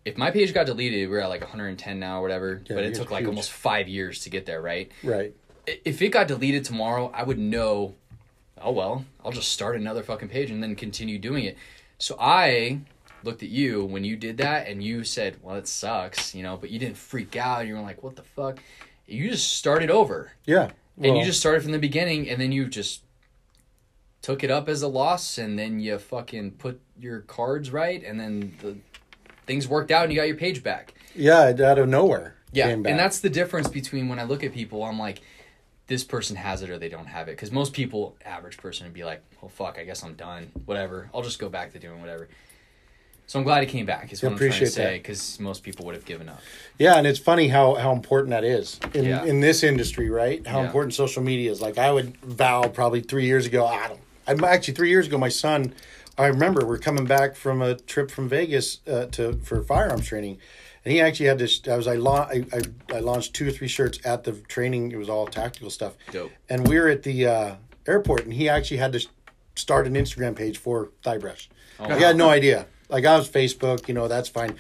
If my page got deleted, we're at like 110 now, or whatever. Yeah, but it took like huge. almost five years to get there, right? right. If it got deleted tomorrow, I would know. Oh well, I'll just start another fucking page and then continue doing it. So I looked at you when you did that, and you said, "Well, it sucks," you know, but you didn't freak out. You were like, "What the fuck?" You just started over, Yeah. and you just started from the beginning, and then you just took it up as a loss, and then you fucking put your cards right, and then the things worked out, and you got your page back. yeah, out of nowhere. Yeah, and that's the difference between when I look at people, I'm like, this person has it or they don't have it. Because most people, average person, would be like, well, fuck, I guess I'm done. Whatever. I'll just go back to doing whatever. So I'm glad he came back. Is what I'm trying to appreciate say. Because most people would have given up. Yeah, and it's funny how how important that is in Yeah. in this industry, right? How Yeah. important social media is. Like I would vow probably three years ago. I don't. I'm actually three years ago. My son, I remember we're coming back from a trip from Vegas uh, to for firearms training, and he actually had this. I was I, la- I I I launched two or three shirts at the training. It was all tactical stuff. Dope. And we were at the uh, airport, and he actually had to start an Instagram page for Thigh Brush. Oh, Like, I had no idea. Like I was Facebook, you know, that's fine,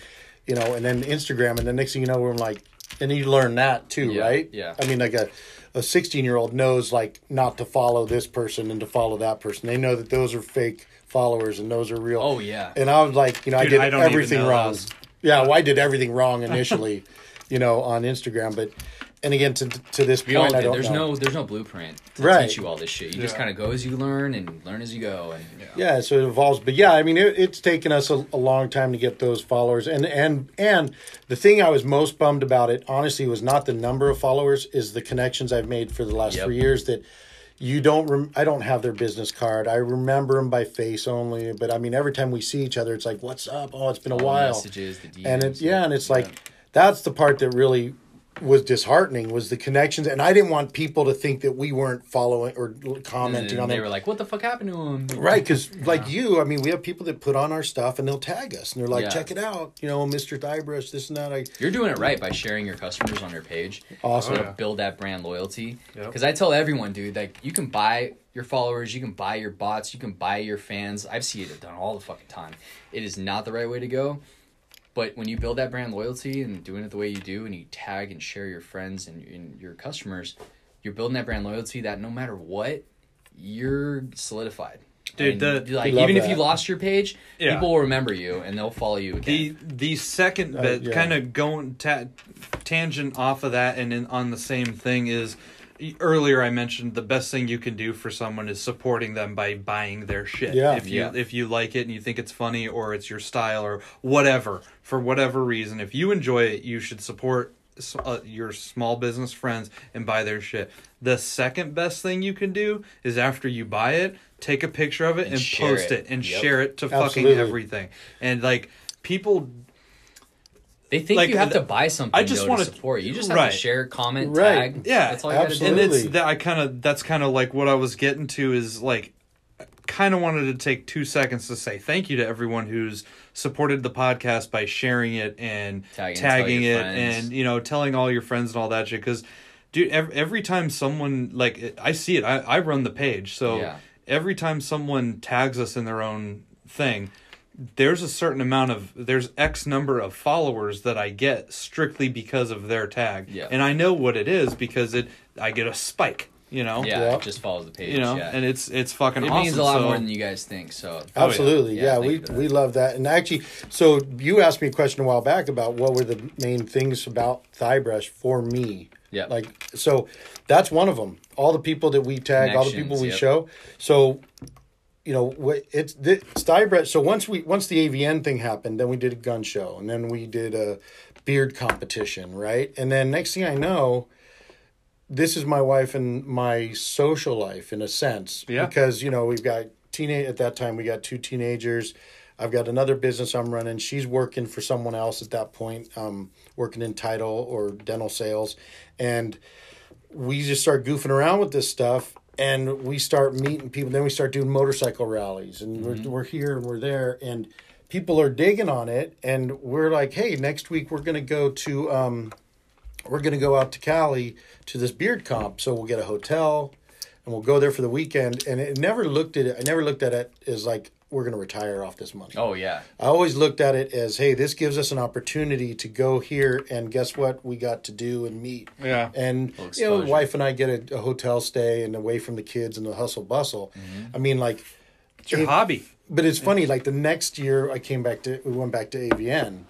you know, and then Instagram, and the next thing you know, we're like, and you learn that too, Yeah, right? yeah. I mean, like a a sixteen year old knows like not to follow this person and to follow that person. They know that those are fake followers and those are real. Oh, yeah. And I was like, you know, I did I everything wrong. those. Yeah, well, I did everything wrong initially, you know, on Instagram, but and again to to this We all point, I don't There's know. no there's no blueprint to Right. teach you all this shit. You just kind of go as you learn and learn as you go. And yeah so it evolves but yeah i mean it, it's taken us a, a long time to get those followers and and and the thing i was most bummed about it honestly was not the number of followers is the connections i've made for the last Yep. three years that you don't rem- i don't have their business card i remember them by face only but i mean every time we see each other it's like what's up oh it's been a all the while messages, the DMs, and it yeah and it's like that's the part that really was disheartening was the connections and i didn't want people to think that we weren't following or commenting and on they them were like, "What the fuck happened to him?" Right, because like you, I mean, we have people that put on our stuff and they'll tag us and they're like, Yeah. "Check it out," you know, Mister Thighbrush, this and that. I You're doing it right by sharing your customers on your page. awesome. Oh, yeah. build that brand loyalty. Yep. Because I tell everyone, dude, like you can buy your followers, you can buy your bots, you can buy your fans. I've seen it done all the fucking time. It is not the right way to go. But when you build that brand loyalty and doing it the way you do, and you tag and share your friends and, and your customers, you're building that brand loyalty that no matter what, you're solidified. Dude, And, the- like We love even if you lost your page, Yeah. people will remember you and they'll follow you again. The the second Uh, yeah. kind of going ta- tangent off of that, and in, on the same thing is earlier I mentioned the best thing you can do for someone is supporting them by buying their shit. Yeah. If you Yeah. if you like it and you think it's funny or it's your style or whatever for whatever reason, if you enjoy it, you should support uh, your small business friends and buy their shit. The second best thing you can do is after you buy it, take a picture of it and, And post it. it, and Yep. share it to fucking everything. And like people They think Like, you have uh, to buy something I just though, wanna- to support. You just have right. to share, comment, Right. tag. Yeah, that's all you gotta absolutely. do. and it's that I kind of that's kind of like what I was getting to is like kind of wanted to take 2 seconds to say thank you to everyone who's supported the podcast by sharing it and Tagging, tagging it friends. and you know telling all your friends and all that shit cuz dude every, every time someone like I see it I I run the page so Yeah. every time someone tags us in their own thing there's a certain amount of there's x number of followers that i get strictly because of their tag Yeah. and i know what it is because it i get a spike you know Yeah, Yeah. it just follows the page. you know yeah. and it's it's fucking it awesome means a lot so- more than you guys think. So Oh, Absolutely, Yeah, yeah. we you for that. we love that. And actually, so you asked me a question a while back about what were the main things about thigh brush for me. Yeah. Like so, that's one of them. All the people that we tag, all the people we yep. show. So, you know, what it's the brush. So once we once the AVN thing happened, then we did a gun show, and then we did a beard competition, right? And then next thing I know. This is my wife and my social life in a sense. Yeah. Because, you know, we've got teenage at that time we got two teenagers i've got another business i'm running she's working for someone else at that point um, working in title or dental sales and we just start goofing around with this stuff and we start meeting people then we start doing motorcycle rallies and we're, we're here and we're there and people are digging on it and we're like hey next week we're to go to um, we're going to go out to cali to this beard comp so we'll get a hotel and we'll go there for the weekend. And it never looked at it. I never looked at it as like we're going to retire off this money. oh yeah, I always looked at it as, hey, this gives us an opportunity to go here, and guess what? We got to do and meet. Yeah. And you know, wife and I get a, a hotel stay and away from the kids and the hustle bustle. Mm-hmm. I mean, like, it's your it- hobby but it's funny. Like the next year, I came back to we went back to AVN.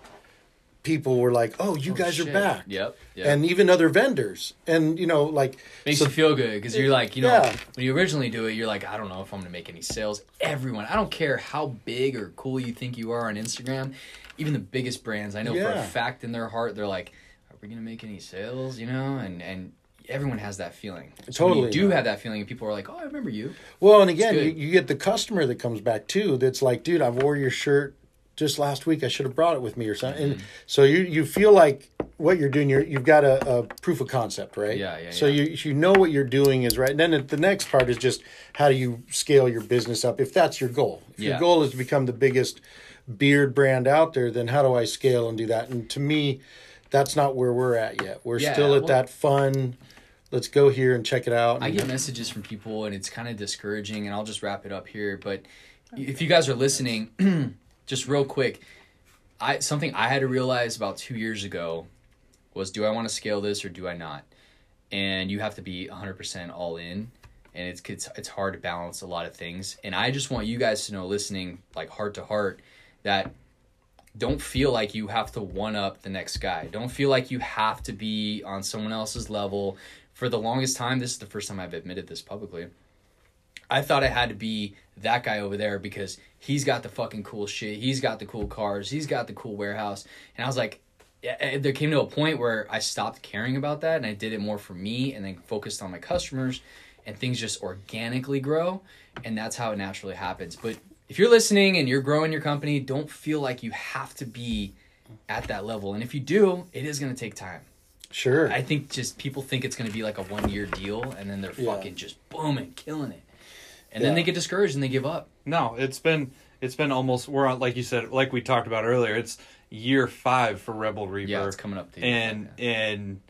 People were like, "Oh, you oh, guys are back." Yep, yep. And even other vendors, and you know, like makes so- you feel good because you're like, you know, Yeah. when you originally do it, you're like, I don't know if I'm gonna make any sales. Everyone, I don't care how big or cool you think you are on Instagram, even the biggest brands, I know for a fact in their heart, they're like, are we gonna make any sales? You know, and and everyone has that feeling. So when Totally. you do have that feeling, and people are like, oh, I remember you. Well, and again, you, you get the customer that comes back too. That's like, dude, I wore your shirt just last week. I should have brought it with me or something. Mm-hmm. So you you feel like what you're doing. You're you've got a, a proof of concept, right? Yeah, yeah, So yeah. you you know what you're doing is right. And then the next part is just how do you scale your business up if that's your goal. If your goal is to become the biggest beard brand out there, then how do I scale and do that? And to me, that's not where we're at yet. We're Yeah, still at well- that fun. Let's go here and check it out. I get messages from people and it's kind of discouraging and I'll just wrap it up here but if you guys are listening just real quick I something I had to realize about 2 years ago was do I want to scale this or do I not and you have to be 100% all in and it's it's it's hard to balance a lot of things and I just want you guys to know listening like heart to heart that don't feel like you have to one up the next guy. Don't feel like you have to be on someone else's level. For the longest time, this is the first time I've admitted this publicly. I thought I had to be that guy over there because he's got the fucking cool shit. He's got the cool cars. He's got the cool warehouse. And I was like, yeah, eh, there came to a point where I stopped caring about that and I did it more for me and then focused on my customers and things just organically grow. And that's how it naturally happens. But if you're listening and you're growing your company, don't feel like you have to be at that level. And if you do, it is going to take time. sure. I think just people think it's going to be like a one year deal and then they're Yeah. fucking just booming, killing it. And then they get discouraged and they give up. no it's been it's been almost we're on like you said like we talked about earlier it's year five for rebel reaper Yeah, it's coming up to and and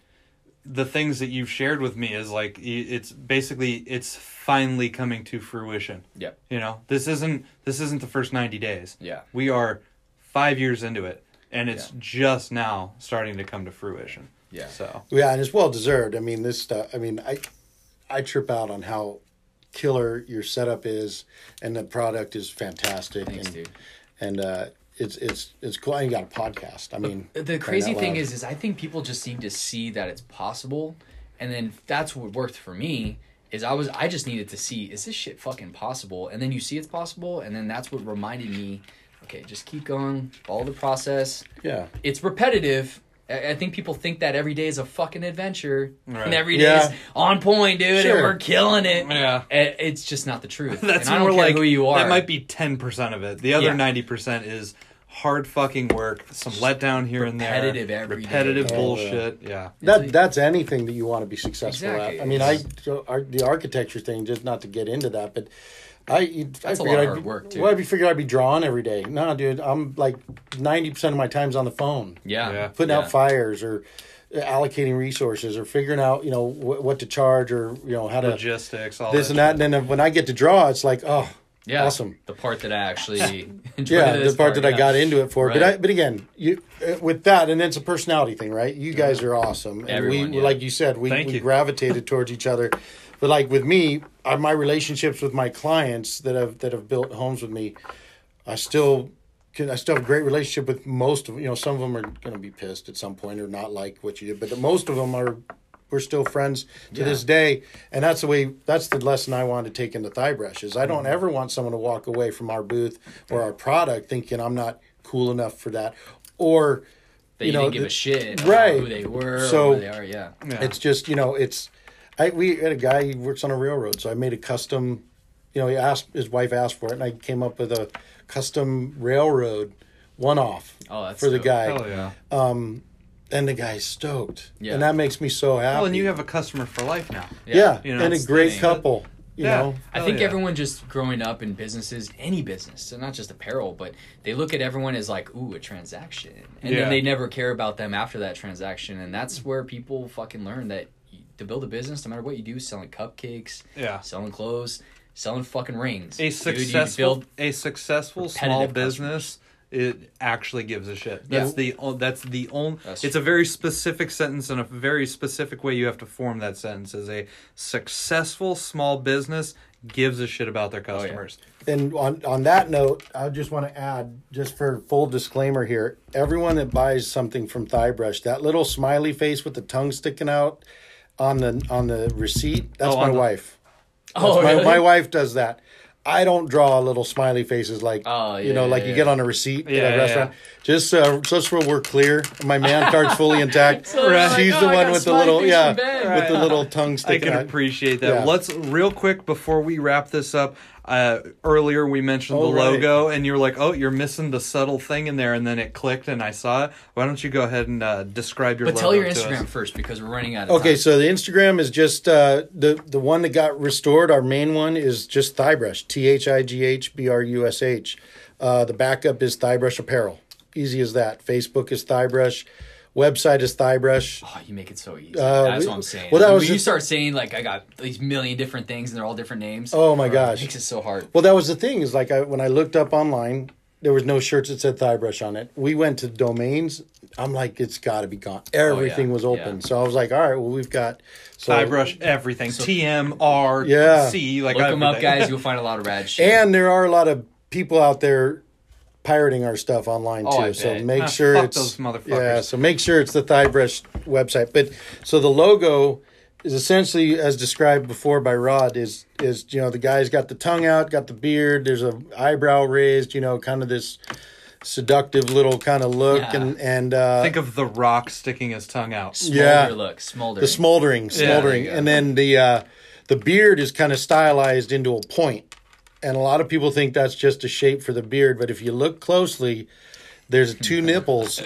the things that you've shared with me is like it's basically it's finally coming to fruition Yep. you know this isn't this isn't the first 90 days Yeah. we are five years into it and it's Yeah. just now starting to come to fruition Yeah. so Yeah, and it's well deserved. I mean, this stuff. I mean, I I trip out on how killer your setup is, and the product is fantastic. Thanks, and, dude. And uh, it's it's it's cool. And you got a podcast. I mean, The crying crazy thing is, is I think people just need to see that it's possible, and then that's what worked for me. Is I was I just needed to see is this shit fucking possible, and then you see it's possible, and then that's what reminded me. Okay, just keep going, follow the process. yeah. It's repetitive. I I think people think that every day is a fucking adventure, Right. and every day Yeah. is on point, dude, Sure. and we're killing it. Yeah. It's just not the truth. That's and I more don't care like who you are. That might be ten percent of it. The other Yeah. ninety percent is hard fucking work, some letdown here and there, repetitive repetitive bullshit. Yeah. That that's anything that you want to be successful Exactly. at. I mean, I the architecture thing, just not to get into that, but I you- I That's a figured lot of I'd hard be- work, too. Well, I figured I'd be drawing every day. No, dude, I'm like ninety percent of my time's on the phone, yeah, Yeah. putting yeah. out fires or allocating resources or figuring out you know wh- what to charge or you know how to Logistics, all this that and that. shit. And then when I get to draw, it's like oh. Yeah, Awesome. The part that I actually enjoyed. Yeah, the part that I got into it for, but I, but again, you uh, with that, and it's a personality thing, right? You guys are awesome, and Everyone, we, yeah. like you said, we, Thank we you. gravitated towards each other. But like with me, I, my relationships with my clients that have that have built homes with me, I still can. I still have a great relationship with most of you know. Some of them are going to be pissed at some point or not like what you did, but most of them are. We're still friends to Yeah. this day, and that's the way. That's the lesson I want to take into thigh brush. Is I don't Mm-hmm. ever want someone to walk away from our booth or our product thinking I'm not cool enough for that, or That you you, know, didn't give the- a shit right. about who they were So- or where they are. Yeah. Yeah. it's just you know it's I we had a guy he works on a railroad, so I made a custom. You know, he asked his wife asked for it, and I came up with a custom railroad one off Oh, that's for the dope. guy, Hell yeah. Um, and the guy's stoked, Yeah. and that makes me so happy. Well, and you have a customer for life now. yeah, You know, and a great the- couple. You Yeah. know, I Hell think yeah. everyone just growing up in businesses, any business, so not just apparel, but they look at everyone as like, ooh, a transaction. And Yeah. then they never care about them after that transaction. And that's where people fucking learn that you, to build a business, no matter what you do, selling cupcakes, Yeah. selling clothes, selling fucking rings. A successful build- a successful small repetitive business it actually gives a shit. That's Yeah. the o- that's the only That's it's a very specific sentence and a very specific way you have to form that sentence is a successful small business gives a shit about their Oh, yeah. customers. and on on that note, I just want to add, just for full disclaimer here, everyone that buys something from Thighbrush, that little smiley face with the tongue sticking out on the on the receipt, that's Oh, my on the- wife. Oh, my, really? my wife does that. I don't draw little smiley faces like Oh, you know, yeah, like yeah, you yeah. get on a receipt Yeah, at yeah, a restaurant. Just uh, just so we're clear, my man card's fully intact. So they're like, She's "Oh, the I one got with the little yeah, from with the little tongue I sticking can out. appreciate that. Yeah. Let's real quick before we wrap this up. Uh, earlier we mentioned Oh, the right. logo, and you were like, "Oh, you're missing the subtle thing in there," and then it clicked, and I saw it. Why don't you go ahead and uh, describe your? But tell your to Instagram us? first because we're running out of time. Okay, time. so the Instagram is just uh, the the one that got restored. Our main one is just Thighbrush, T H I G H B R U S H. Uh, the backup is Thighbrush Apparel. Easy as that. Facebook is Thighbrush. Website is Thighbrush. Oh, you make it so easy. Uh, That's we- what I'm saying. well, that when was you just- start saying like I got these million different things and they're all different names. Oh my It gosh. makes it so hard. Well, that was the thing. Is like I, when I looked up online, there was no shirts that said Thighbrush on it. We went to domains. I'm like, it's got to be gone. Everything was open. Yeah. So I was like, all right, well, we've got. So, Thighbrush, everything. T M R Yeah. C. Like Look them up, guys. You'll find a lot of rad shit. And there are a lot of people out there pirating our stuff online Oh, too. I so bet. make Ah, sure fuck it's those motherfuckers. Yeah, so make sure it's the Thighbrush website. But so the logo is essentially as described before by Rod is is you know the guy's got the tongue out, got the beard, there's a eyebrow raised, you know, kind of this seductive little kind of look Yeah. and and uh Think of the Rock sticking his tongue out. Smolder yeah. look, smolder. the smoldering, smoldering, you go. and then the uh, the beard is kind of stylized into a point, and a lot of people think that's just a shape for the beard, but if you look closely, there's two nipples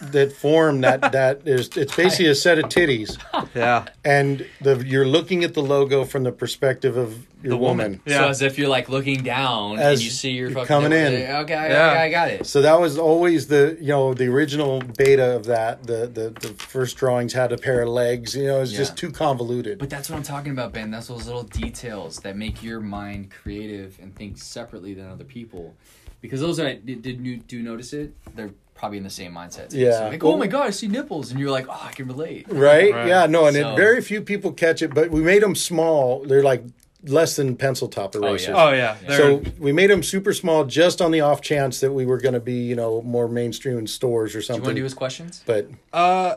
that form that that is it's basically a set of titties, Yeah. and the you're looking at the logo from the perspective of your The woman. woman. Yeah. So as if you're like looking down As and you see your you're fucking coming in. Okay, okay, I got it. So that was always the you know the original beta of that. The the, the first drawings had a pair of legs. You know, it's just Yeah. too convoluted. But that's what I'm talking about, Ben. That's those little details that make your mind creative and think separately than other people. Because those that did, did you do notice it, they're probably in the same mindset. Yeah. So like, oh my god, I see nipples, and you're like, oh, I can relate. Right? Right. Yeah, no, and So- it, very few people catch it, but we made them small. They're like less than pencil topper Oh, yeah. Oh yeah. They're, So we made them super small just on the off chance that we were going to be, you know, more mainstream in stores or something. Do you something. want to do his questions? but uh,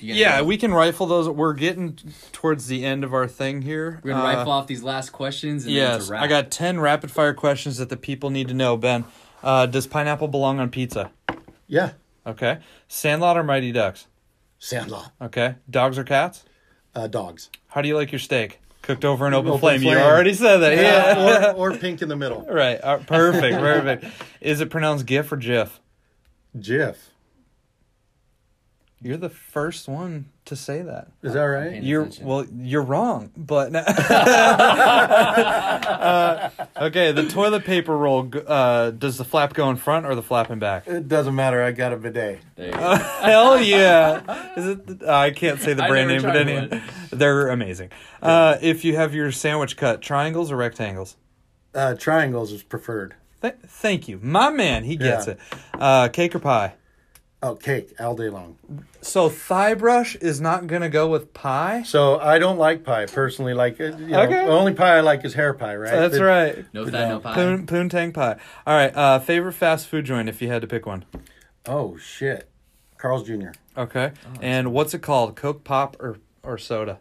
yeah, go? we can rifle those. We're getting towards the end of our thing here. We're gonna Uh, rifle off these last questions. And Yes, wrap. I got ten rapid fire questions that the people need to know. Ben, uh, does pineapple belong on pizza? Yeah, Okay. Sandlot or Mighty Ducks? Sandlot, Okay. Dogs or cats? uh, dogs. How do you like your steak? Cooked over an open, Open flame. You already said that. Yeah. or, or pink in the middle. right. Uh, perfect. Perfect. Is it pronounced GIF or GIF? Jif. You're the first one to say that. Is that right? You're attention. well. You're wrong, but Uh, okay. The toilet paper roll. Uh, does the flap go in front or the flap in back? It doesn't matter. I got a bidet. There you go. Hell yeah! Is it? Uh, I can't say the brand name, but tried any, they're amazing. Uh, if you have your sandwich cut, triangles or rectangles? Uh, triangles is preferred. Th- thank you, my man. He gets Yeah. it. Uh, cake or pie? Oh, cake all day long. So Thighbrush is not gonna go with pie. So I don't like pie personally. Like, uh, you know, Okay. the only pie I like is hair pie, right? That's But- right. No fat, no pie. Poon, poontang pie. All right. Uh, favorite fast food joint if you had to pick one. Oh shit, Carl's Jr. Okay. Oh, and what's it called? Coke, pop, or or soda?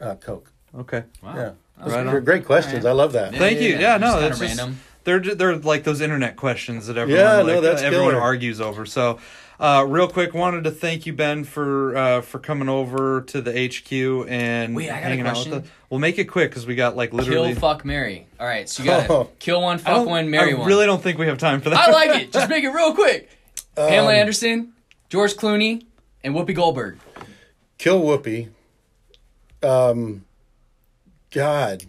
Uh, Coke. Okay. Wow. Yeah, That's Right Those on. great questions. I love that. Thank you. Yeah, no, Just that's just, random. they're ju- they're like those internet questions that everyone Yeah, like, no, that's everyone killer. argues over. So, uh, real quick, wanted to thank you, Ben, for uh, for coming over to the HQ and Wait, I got a hanging out with us. We'll make it quick because we got like literally. Kill, fuck, Mary. All right, so you got Oh. to kill one, I fuck don't- one, marry I one. really don't think we have time for that. I like it. Just make it real quick. Pamela Um, Anderson, George Clooney, and Whoopi Goldberg. Kill Whoopi. Um, God,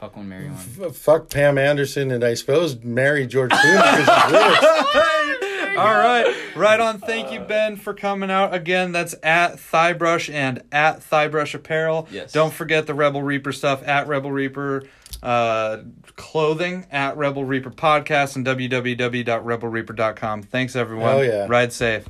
Fuck one, marry one. F- fuck Pam Anderson, and I suppose marry George Clooney because he's rich. All right, right on. Thank you, Ben, for coming out again. That's at Thighbrush and at Thighbrush Apparel. Yes. Don't forget the Rebel Reaper stuff at Rebel Reaper uh, clothing at Rebel Reaper podcast and www.rebelreaper.com. Thanks, everyone. Hell yeah. Ride safe.